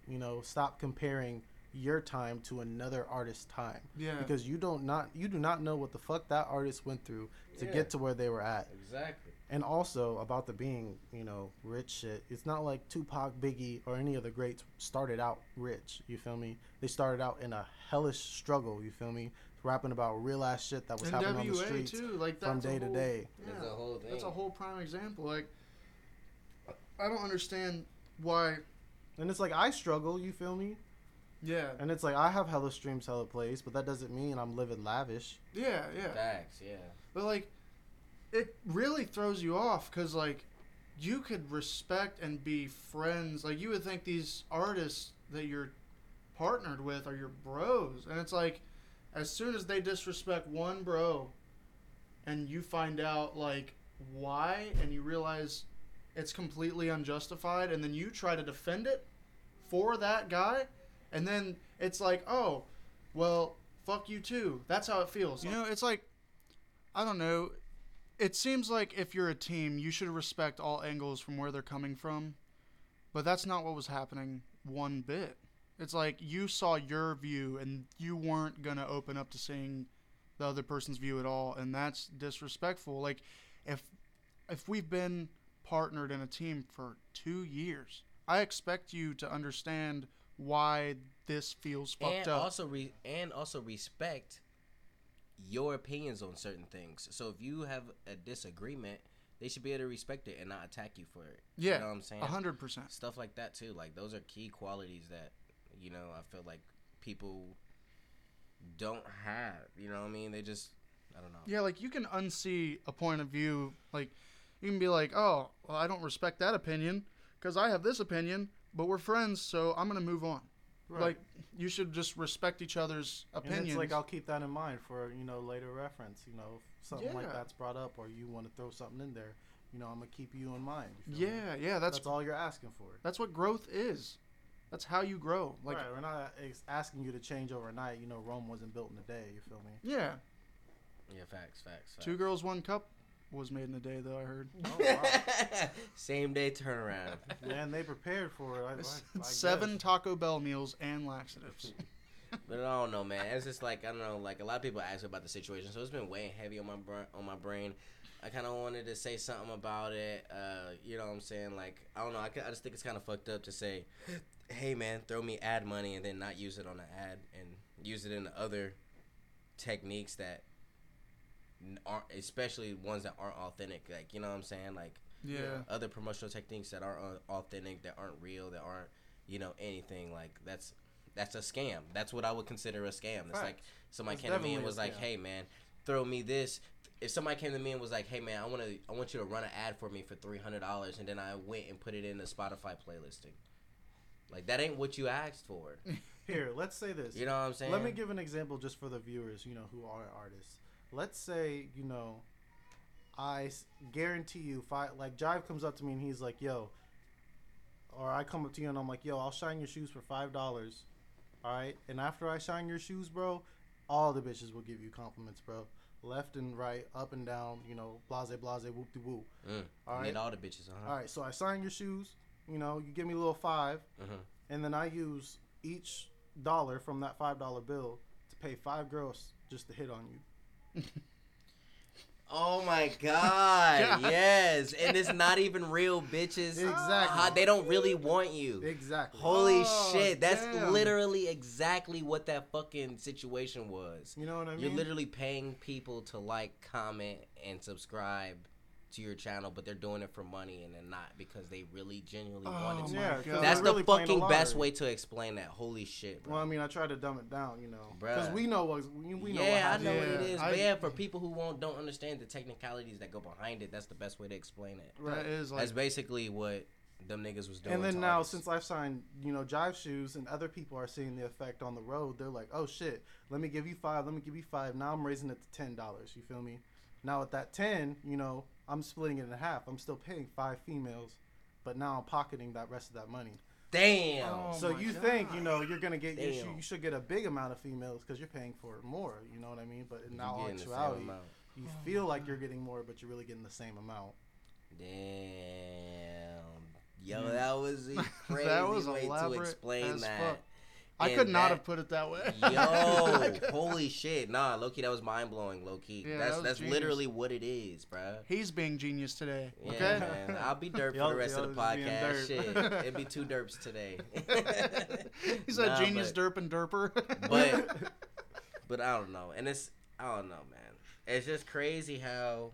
you know, stop comparing your time to another artist's time Yeah. because you don't not you do not know what the fuck that artist went through to Yeah. get to where they were at. Exactly. And also about the being, you know, rich shit. It's not like Tupac, Biggie, or any of the greats started out rich. You feel me? They started out in a hellish struggle. You feel me? Rapping about real ass shit that was happening on the NWA streets too, like from a day to day. Yeah, That's a whole thing. that's a whole prime example. Like, I don't understand why. And it's like I struggle. You feel me? Yeah, And it's like I have hella streams, hella plays, but that doesn't mean I'm living lavish. yeah, yeah. Facts. Yeah. But like, it really throws you off because like, you could respect and be friends. Like you would think these artists that you're partnered with are your bros, and it's like, as soon as they disrespect one bro, and you find out like why, and you realize it's completely unjustified, and then you try to defend it for that guy, and then it's like, oh, well, fuck you too. That's how it feels. You know, it's like, I don't know. It seems like if you're a team, you should respect all angles from where they're coming from, but that's not what was happening one bit. It's like you saw your view and you weren't gonna open up to seeing the other person's view at all, and that's disrespectful. Like, if if we've been partnered in a team for two years, I expect you to understand why this feels fucked and up. also re- and also respect your opinions on certain things. So if you have a disagreement, they should be able to respect it and not attack you for it. yeah, you know what I'm saying? a hundred percent. Stuff like that too. Like those are key qualities that you know I feel like people don't have. You know what I mean? They just I don't know. Yeah, like you can unsee a point of view. Like you can be like, "Oh, well, I don't respect that opinion because I have this opinion, but we're friends, so I'm gonna move on." Right. Like you should just respect each other's and opinions. it's like I'll keep that in mind for you know later reference. You know, if something like that's brought up, or you want to throw something in there. You know, I'm gonna keep you in mind. you feel me? yeah, yeah, that's that's all you're asking for. that's what growth is. That's how you grow. Like right, we're not asking you to change overnight. You know, Rome wasn't built in a day. You feel me? yeah, Yeah, facts, facts. facts. two girls, one cup was made in a day, though I heard. Oh, wow. Same day turnaround. yeah, and they prepared for it. I, I, I Seven guess. Taco Bell meals and laxatives. But I don't know, man. It's just like I don't know. Like a lot of people ask about the situation, so it's been weighing heavy on my br- on my brain. I kind of wanted to say something about it. Uh, you know what I'm saying? Like I don't know. I, I just think it's kind of fucked up to say, "Hey, man, throw me ad money," and then not use it on the ad and use it in the other techniques that aren't, especially ones that aren't authentic. Like you know what I'm saying? Like Yeah. other promotional techniques that aren't uh, authentic, that aren't real, that aren't you know anything like that's that's a scam. That's what I would consider a scam. It's like somebody It's came to me and was like, "Hey man, throw me this." If somebody came to me and was like, "Hey man, I want to I want you to run an ad for me for three hundred dollars," and then I went and put it in the Spotify playlisting, like that ain't what you asked for. Here, let's say this. You know what I'm saying? Let me give an example just for the viewers, you know, who are artists. Let's say, you know, I guarantee you, if I, like, Jive comes up to me and he's like, yo, or I come up to you and I'm like, yo, I'll shine your shoes for $5. All right. And after I shine your shoes, bro, all the bitches will give you compliments, bro. Left and right, up and down, you know, blase, blase, whoop de whoop. Mm, All right. All the bitches, huh? All right. So I sign your shoes, you know, you give me a little five Mhm. and then I use each dollar from that five dollar bill to pay five girls just to hit on you. Oh my god, yes, and it's not even real bitches. Exactly. How- they don't really want you. Exactly. Holy Oh, shit, that's damn. literally exactly what that fucking situation was. You know what I mean? You're literally paying people to like, comment, and subscribe to your channel, but they're doing it for money and then not because they really genuinely Oh wanted to. yeah, That's they're the really fucking best way to explain that. Holy shit, bro. Well, I mean, I try to dumb it down, you know, because we know what we, we know. yeah, what I happened. know what it is. I- but yeah, for people who won't don't understand the technicalities that go behind it, that's the best way to explain it. That is like That's basically what them niggas was doing. And then now, artists. since I've signed, you know, Jive shoes, and other people are seeing the effect on the road, they're like, "Oh shit, let me give you five. Let me give you five. Now I'm raising it to ten dollars. You feel me? Now at that ten, you know, I'm splitting it in half. I'm still paying five females, but now I'm pocketing that rest of that money. damn. Oh so you God. think, you know, you're gonna get your you should get a big amount of females because you're paying for more. You know what I mean? But in You all getting the same actuality, you Oh feel like God. you're getting more, but you're really getting the same amount. Damn. Yo, that was a crazy that was way to explain that. fuck. I And could not that- have put it that way. Yo, holy shit. Nah, low key, that was mind blowing, low key. Yeah, that's that that's genius. literally what it is, bruh. He's being genius today. Yeah, okay. man. I'll be derp for the rest of the y'all just being podcast. Shit. It'd be two derps today. He's a genius but- derp and derper. But but I don't know. And it's I don't know, man. It's just crazy how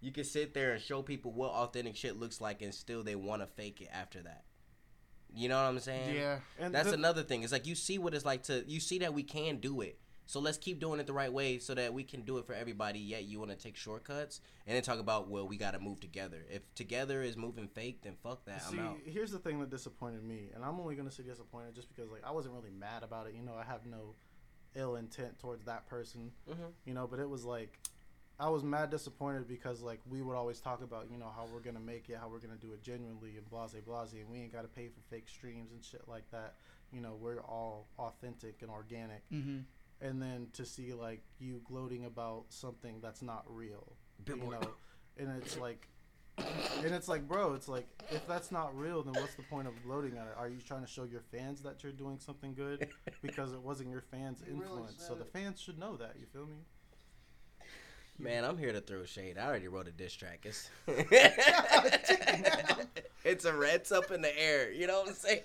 you can sit there and show people what authentic shit looks like and still they want to fake it after that. You know what I'm saying? yeah. And That's the- another thing. It's like you see what it's like to you see that we can do it. So let's keep doing it the right way so that we can do it for everybody. Yet you want to take shortcuts and then talk about well we got to move together. If together is moving fake, then fuck that. See, I'm out. here's the thing that disappointed me, and I'm only gonna say disappointed just because like I wasn't really mad about it. You know, I have no ill intent towards that person. Mhm. You know, but it was like I was mad disappointed because like we would always talk about you know how we're gonna make it, how we're gonna do it genuinely and blase blase, and we ain't gotta pay for fake streams and shit like that. You know, we're all authentic and organic. Mm-hmm. And then to see like you gloating about something that's not real, you Billboard. know, and it's like and it's like, bro, it's like if that's not real, then what's the point of gloating at it? Are you trying to show your fans that you're doing something good because it wasn't your fans' You really influence? so the fans should know that. You feel me? Man, I'm here to throw shade. I already wrote a diss track. It's, it's a it's up in the air. You know what I'm saying?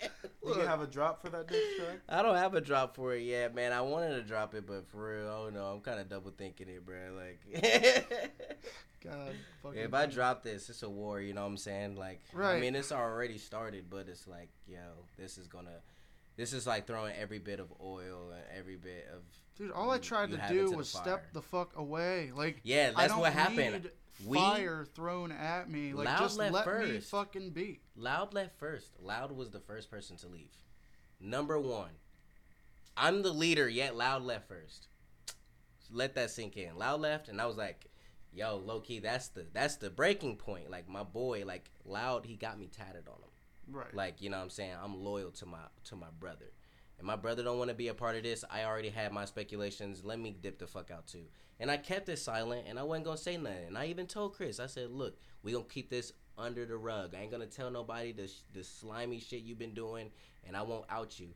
Do you have a drop for that diss track? I don't have a drop for it yet, man. I wanted to drop it, but for real, oh no, I'm kind of double thinking it, bro. Like, God. Fucking if I drop this, it's a war. You know what I'm saying? Like, I mean, it's already started, but it's like, yo, this is gonna, this is like throwing every bit of oil and every bit of Dude, all I tried to do to the was step the fuck away. Like, Yeah, I that's don't what happened. We- fire thrown at me. Like, Loud just left let me first. fucking be. Loud left first. Loud was the first person to leave. Number one. I'm the leader, yet Loud left first. Let that sink in. Loud left, and I was like, "Yo, low key, that's the that's the breaking point." Like my boy, like Loud, he got me tatted on him. Right. Like you know, what I'm saying I'm loyal to my to my brother, and my brother don't want to be a part of this. I already had my speculations. Let me dip the fuck out too. And I kept it silent, and I wasn't gonna say nothing. And I even told Chris, I said, "Look, we gonna keep this under the rug. I ain't gonna tell nobody the the slimy shit you've been doing, and I won't out you.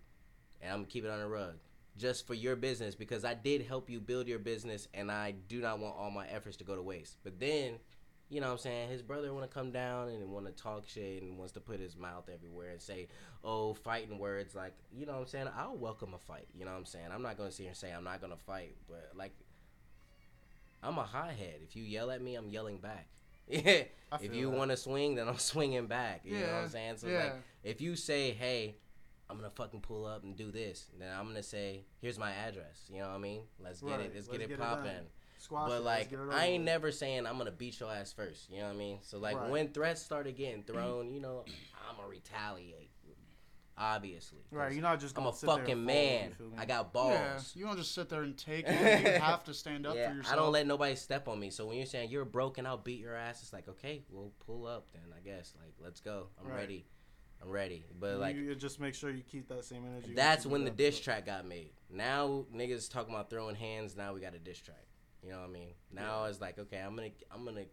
And I'm gonna keep it on the rug." Just for your business, because I did help you build your business, and I do not want all my efforts to go to waste. But then, you know what I'm saying? His brother want to come down and want to talk shit and wants to put his mouth everywhere and say, oh, fighting words. Like, you know what I'm saying? I'll welcome a fight. You know what I'm saying? I'm not going to sit here and say I'm not going to fight. But, like, I'm a hothead. If you yell at me, I'm yelling back. if you want to swing, then I'm swinging back. You know what I'm saying? So, yeah. like, if you say, hey, I'm going to fucking pull up and do this, then I'm going to say, here's my address. You know what I mean? Let's get Right, it. Let's, let's get it get it done. popping Squash but like get it over I ain't never saying I'm gonna beat your ass first. You know what I mean? So like Right. when threats started getting thrown, you know, I'm gonna retaliate. Obviously, Right, you're not just I'm a fucking man. I got balls. Yeah, you don't just sit there and take it. You have to stand up Yeah, for yourself. I don't let nobody step on me. So when you're saying you're broken, I'll beat your ass. It's like okay, we'll pull up then. I guess like let's go. I'm Right. ready. I'm ready. But like you, just make sure you keep that same energy. that's when the diss track got made. Now niggas talking about throwing hands. Now we got a diss track. You know what I mean? Now it's like okay, I'm gonna I'm gonna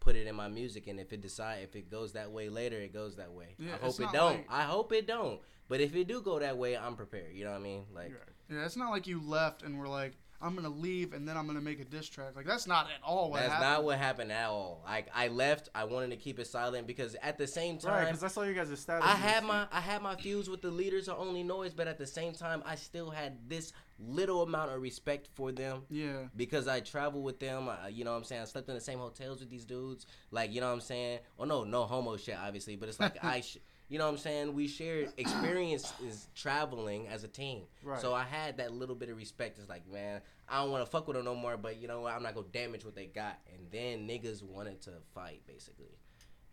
put it in my music, and if it decide if it goes that way later, it goes that way. Yeah, I hope it don't. like- I hope it don't. But if it do go that way, I'm prepared. You know what I mean? Like Yeah, it's not like you left and we're like, I'm gonna leave and then I'm gonna make a diss track. Like that's not at all what that's happened. not what happened at all. Like I left. I wanted to keep it silent because at the same Right, time. because that's all you guys are status. I had my I had my feuds with the leaders of Only Noise, but at the same time, I still had this little amount of respect for them yeah, because I travel with them. I, you know what I'm saying? I slept in the same hotels with these dudes. Like, you know what I'm saying? Oh, no, no homo shit, obviously. But it's like, I, sh- you know what I'm saying? We shared experiences traveling as a team. Right. So I had that little bit of respect. It's like, man, I don't want to fuck with them no more, but you know what? I'm not going to damage what they got. And then niggas wanted to fight, basically.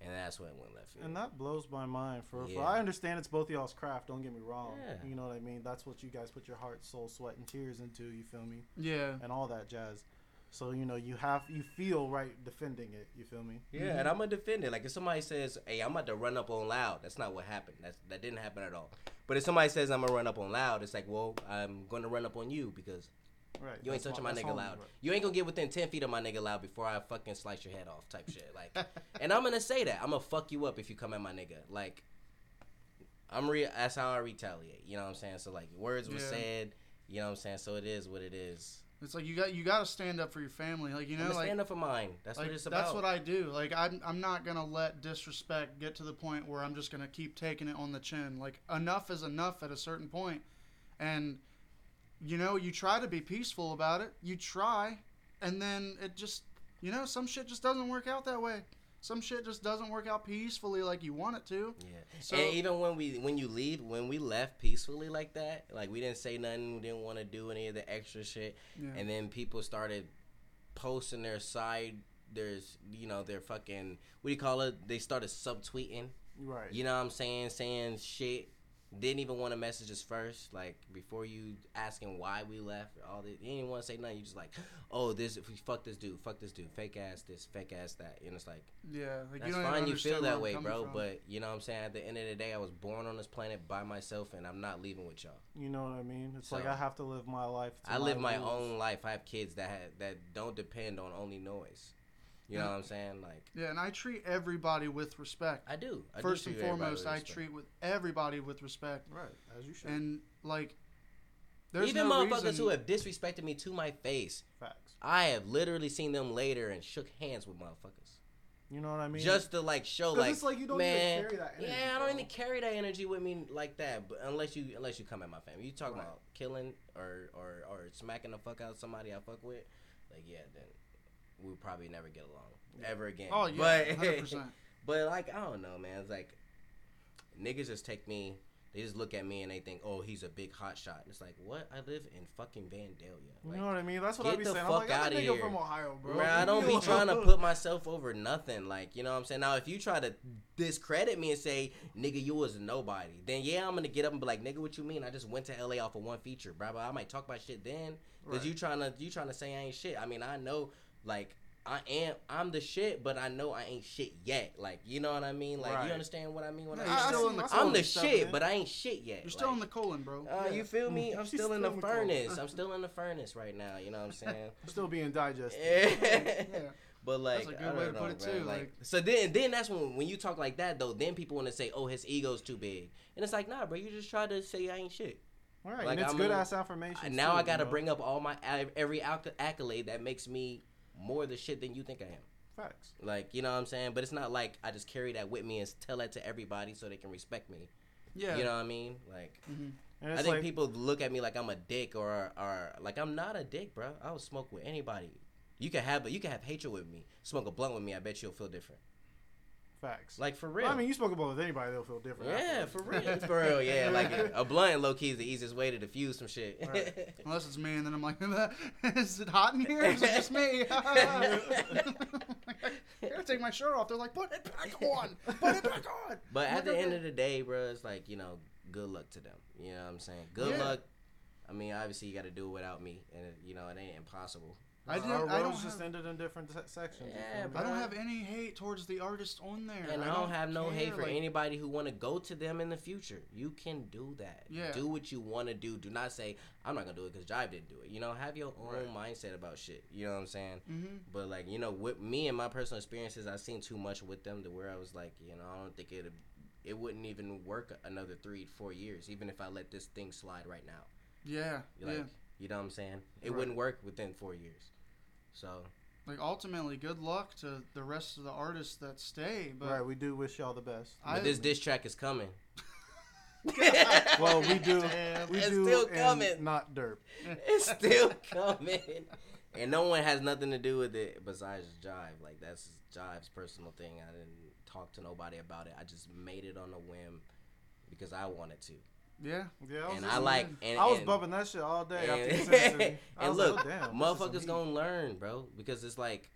And that's when it went left field. And that blows my mind. For, Yeah. for I understand it's both y'all's craft. Don't get me wrong. Yeah. You know what I mean. That's what you guys put your heart, soul, sweat, and tears into. You feel me? yeah. And all that jazz. So you know you have you feel right defending it. You feel me? Yeah, and I'm gonna defend it. Like if somebody says, "Hey, I'm about to run up on loud," that's not what happened. That's that didn't happen at all. But if somebody says I'm gonna run up on loud, it's like, well, I'm gonna run up on you because Right. you ain't touching my that's nigga loud. right. You ain't gonna get within ten feet of my nigga loud before I fucking slice your head off, type shit. Like, and I'm gonna say that I'm gonna fuck you up if you come at my nigga. Like, I'm re. That's how I retaliate. You know what I'm saying? So like, words were Yeah. said. You know what I'm saying? So it is what it is. It's like you got you got to stand up for your family. Like you know, like, stand up for mine. That's like what it's about. that's what I do. Like I'm I'm not gonna let disrespect get to the point where I'm just gonna keep taking it on the chin. Like enough is enough at a certain point, and you know you try to be peaceful about it. You try, and then it just you know some shit just doesn't work out that way. Some shit just doesn't work out peacefully like you want it to. Yeah. So- and even when we when you leave when we left peacefully like that, like we didn't say nothing, we didn't want to do any of the extra shit, Yeah. and then people started posting their side. There's you know their fucking what do you call it? They started subtweeting. Right. You know what I'm saying? Saying shit. Didn't even want to message us first, like before you asking why we left. All this, you didn't want to say nothing. You just like, oh, this if we fuck this dude, fuck this dude, fake ass this, fake ass that, and it's like, Yeah, like that's you fine. You feel that way, bro. from. But you know what I'm saying. At the end of the day, I was born on this planet by myself, and I'm not leaving with y'all. You know what I mean? It's like I have to live my life. to I live my rules. own life. I have kids that ha- that don't depend on only noise. You know what I'm saying? Like yeah, and I treat everybody with respect. I do. I do First and foremost, I treat with everybody with respect, Right, as you should. and like, there's even no motherfuckers reason, who have disrespected me to my face. Facts. I have literally seen them later and shook hands with motherfuckers. You know what I mean? just to like show like, it's like you don't even man, carry that energy, yeah, I don't bro. even carry that energy with me like that. But unless you unless you come at my family, you talking Right. about killing or, or or smacking the fuck out of somebody I fuck with, like yeah, then we'll probably never get along ever again. Oh yeah, but but like I don't know, man. It's like niggas just take me. They just look at me and they think, "Oh, he's a big hot shot." It's like, what? I live in fucking Vandalia. You know what I mean? That's what I get be saying. I'm fuck like, I'm a nigga here. from Ohio, bro. Man, I don't be trying to put myself over nothing. Like, you know what I'm saying? Now, if you try to discredit me and say, nigga, you was nobody, then yeah, I'm to get up and be like, nigga, what you mean? I just went to LA off of one feature, bro. But I might talk about shit then. Because Right. you trying to you trying to say I ain't shit. I mean, I know, like, I am, I'm the shit, but I know I ain't shit yet. Like, you know what I mean? Like, Right. you understand what I mean when Yeah, I you're I- I still see- in the I see I'm the you're shit, in. but I ain't shit yet. You're still like, in the colon, bro. Uh, you feel me? I'm He's still in still the in the furnace. I'm still in the furnace right now. You know what I'm saying? I'm still being digested. yeah. But like, That's a I good way to know, put it, bro. too, Like, like- so then, then that's when when you talk like that though, then people want to say, "Oh, his ego's too big," and it's like, nah, bro, you just try to say I ain't shit. All right, Like, and it's I'm good a- ass affirmation. I- now too, I got to you bring up all my every accolade that makes me more the shit than you think I am. facts. Like, you know what I'm saying? But it's not like I just carry that with me and tell that to everybody so they can respect me. Yeah. You know what I mean? Like, Mhm. I think like, people look at me like I'm a dick or or like I'm not a dick, bro. I will smoke with anybody. You can have you can have hatred with me. Smoke a blunt with me. I bet you'll feel different. Facts. Like for real. I mean, you spoke about with anybody, they'll feel different. yeah, afterwards. for real. for real. Yeah, like a blunt low key is the easiest way to diffuse some shit. Right. Unless it's me, and then I'm like, is it hot in here? Or is it just me? I gotta take my shirt off. They're like, put it back on. Put it back on. but at the end of the day, bro, it's like you know, good luck to them. You know what I'm saying? Good Yeah. luck. I mean, obviously you got to do it without me, and you know it ain't impossible. I Our didn't- I roads don't just have- ended in different se- sections. Yeah, but I don't have any hate towards the artist on there. And I don't have no hate for like- anybody who want to go to them in the future. You can do that. Yeah. Do what you want to do. Do not say I'm not gonna do it because Jive didn't do it. You know, have your own mindset about shit. You know what I'm saying? Mhm. But like you know, with me and my personal experiences, I've seen too much with them to where I was like, you know, I don't think it it wouldn't even work another three four years, even if I let this thing slide right now. Yeah, Like, yeah. you know what I'm saying? It Right. wouldn't work within four years. So Like ultimately, good luck to the rest of the artists that stay. But right, we do wish y'all the best. I- but this diss track is coming. well, we do. Damn. We It's do. still and coming. Not derp. it's still coming. And no one has nothing to do with it besides Jive. Like that's Jive's personal thing. I didn't talk to nobody about it. I just made it on a whim because I wanted to. Yeah, Yeah, I was, And I like and I was and, bumping that shit all day and, sent it to me. I and look, like, oh, damn, this is some motherfuckers gonna learn, bro, because it's like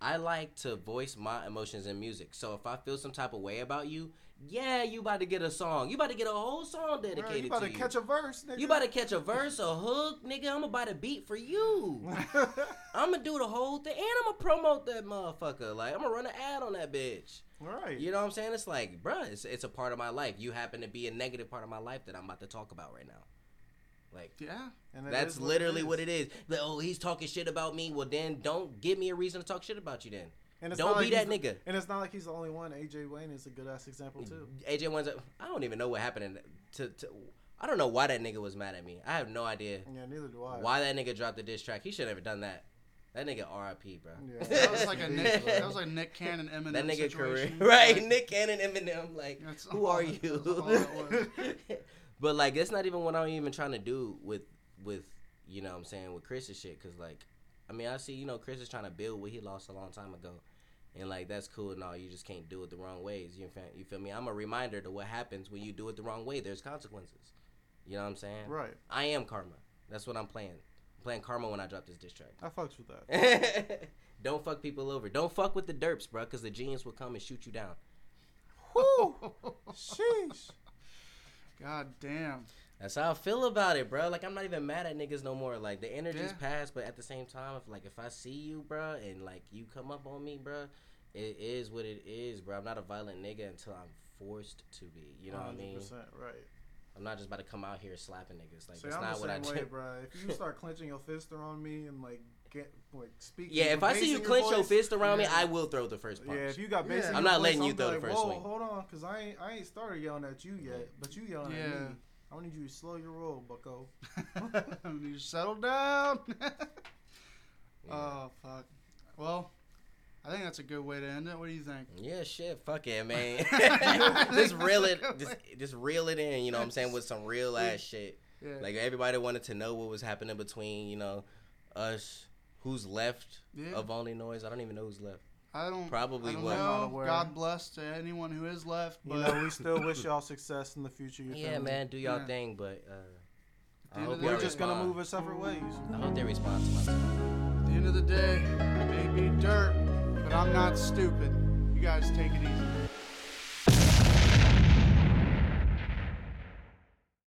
I like to voice my emotions in music. So if I feel some type of way about you, yeah, you about to get a song. You about to get a whole song dedicated you about to to you. catch a verse, nigga. you about to catch a verse, a hook, nigga. I'm about to beat for you. I'm gonna do the whole thing, and I'm gonna promote that motherfucker. Like I'm gonna run an ad on that bitch. right. You know what I'm saying? It's like, bruh, it's it's a part of my life. You happen to be a negative part of my life that I'm about to talk about right now. Like yeah. And that's is literally is. what it is. Like, oh, he's talking shit about me. Well, then don't give me a reason to talk shit about you. Then And it's don't not be like that he's the- nigga. And it's not like he's the only one. AJ Wayne is a good ass example too. AJ one's. I don't even know what happened. In, to, to I don't know why that nigga was mad at me. I have no idea Yeah, neither do I. why that nigga dropped the diss track. He should have never done that. That nigga R.I.P. Bro. Yeah. That was like a Nick. That was like Nick Cannon Eminem that nigga career, right? Like, Nick Cannon, Eminem, like, That's who are that's you? all it was. but like, that's not even what I'm even trying to do with, with, you know, what I'm saying with Chris's shit, cause like, I mean, I see, you know, Chris is trying to build what he lost a long time ago, and like that's cool and all. You just can't do it the wrong ways. You feel, you feel me? I'm a reminder to what happens when you do it the wrong way. There's consequences. You know what I'm saying? Right. I am karma. That's what I'm playing. I'm playing karma when I drop this diss track. I fucks with that. Don't fuck people over. Don't fuck with the derps, bro, because the genius will come and shoot you down. Whoo! Sheesh. God damn. That's how I feel about it, bro. Like I'm not even mad at niggas no more. Like the energy's Yeah. past, but at the same time, if like if I see you, bro, and like you come up on me, bro, it is what it is, bro. I'm not a violent nigga until I'm forced to be. You know what I mean? Right. I'm not just about to come out here slapping niggas. Like See, that's I'm not the what I same do. way, bro. If you start clenching your fist around me and like get like speaking, Yeah, if I see you in clench your voice- fist around me, I will throw the first punch. Yeah, if you got bass Yeah. I'm your not voice, letting you I'll be throw the like, first Whoa, swing. hold on, cause I ain't I ain't started yelling at you yet, but you yelling at me. I need you to slow your roll, Bucko. you to settle down. Yeah. Oh fuck. Well, I think that's a good way to end it. What do you think? Yeah, shit, fuck it, man. just reel it, just just reel it in. You know what I'm saying with some real ass shit. Yeah. Like everybody wanted to know what was happening between you know us, who's left Yeah. of Only Noise. I don't even know who's left. I don't Probably I don't was. Know. aware. God bless to anyone who is left, You but know, we still wish y'all success in the future. Your Yeah, family. man, do y'all Yeah. thing, but uh, I hope y'all We're just gonna move our separate ways. I hope they respond to my song. at the end of the day, it may be dirt, but I'm not stupid. You guys take it easy.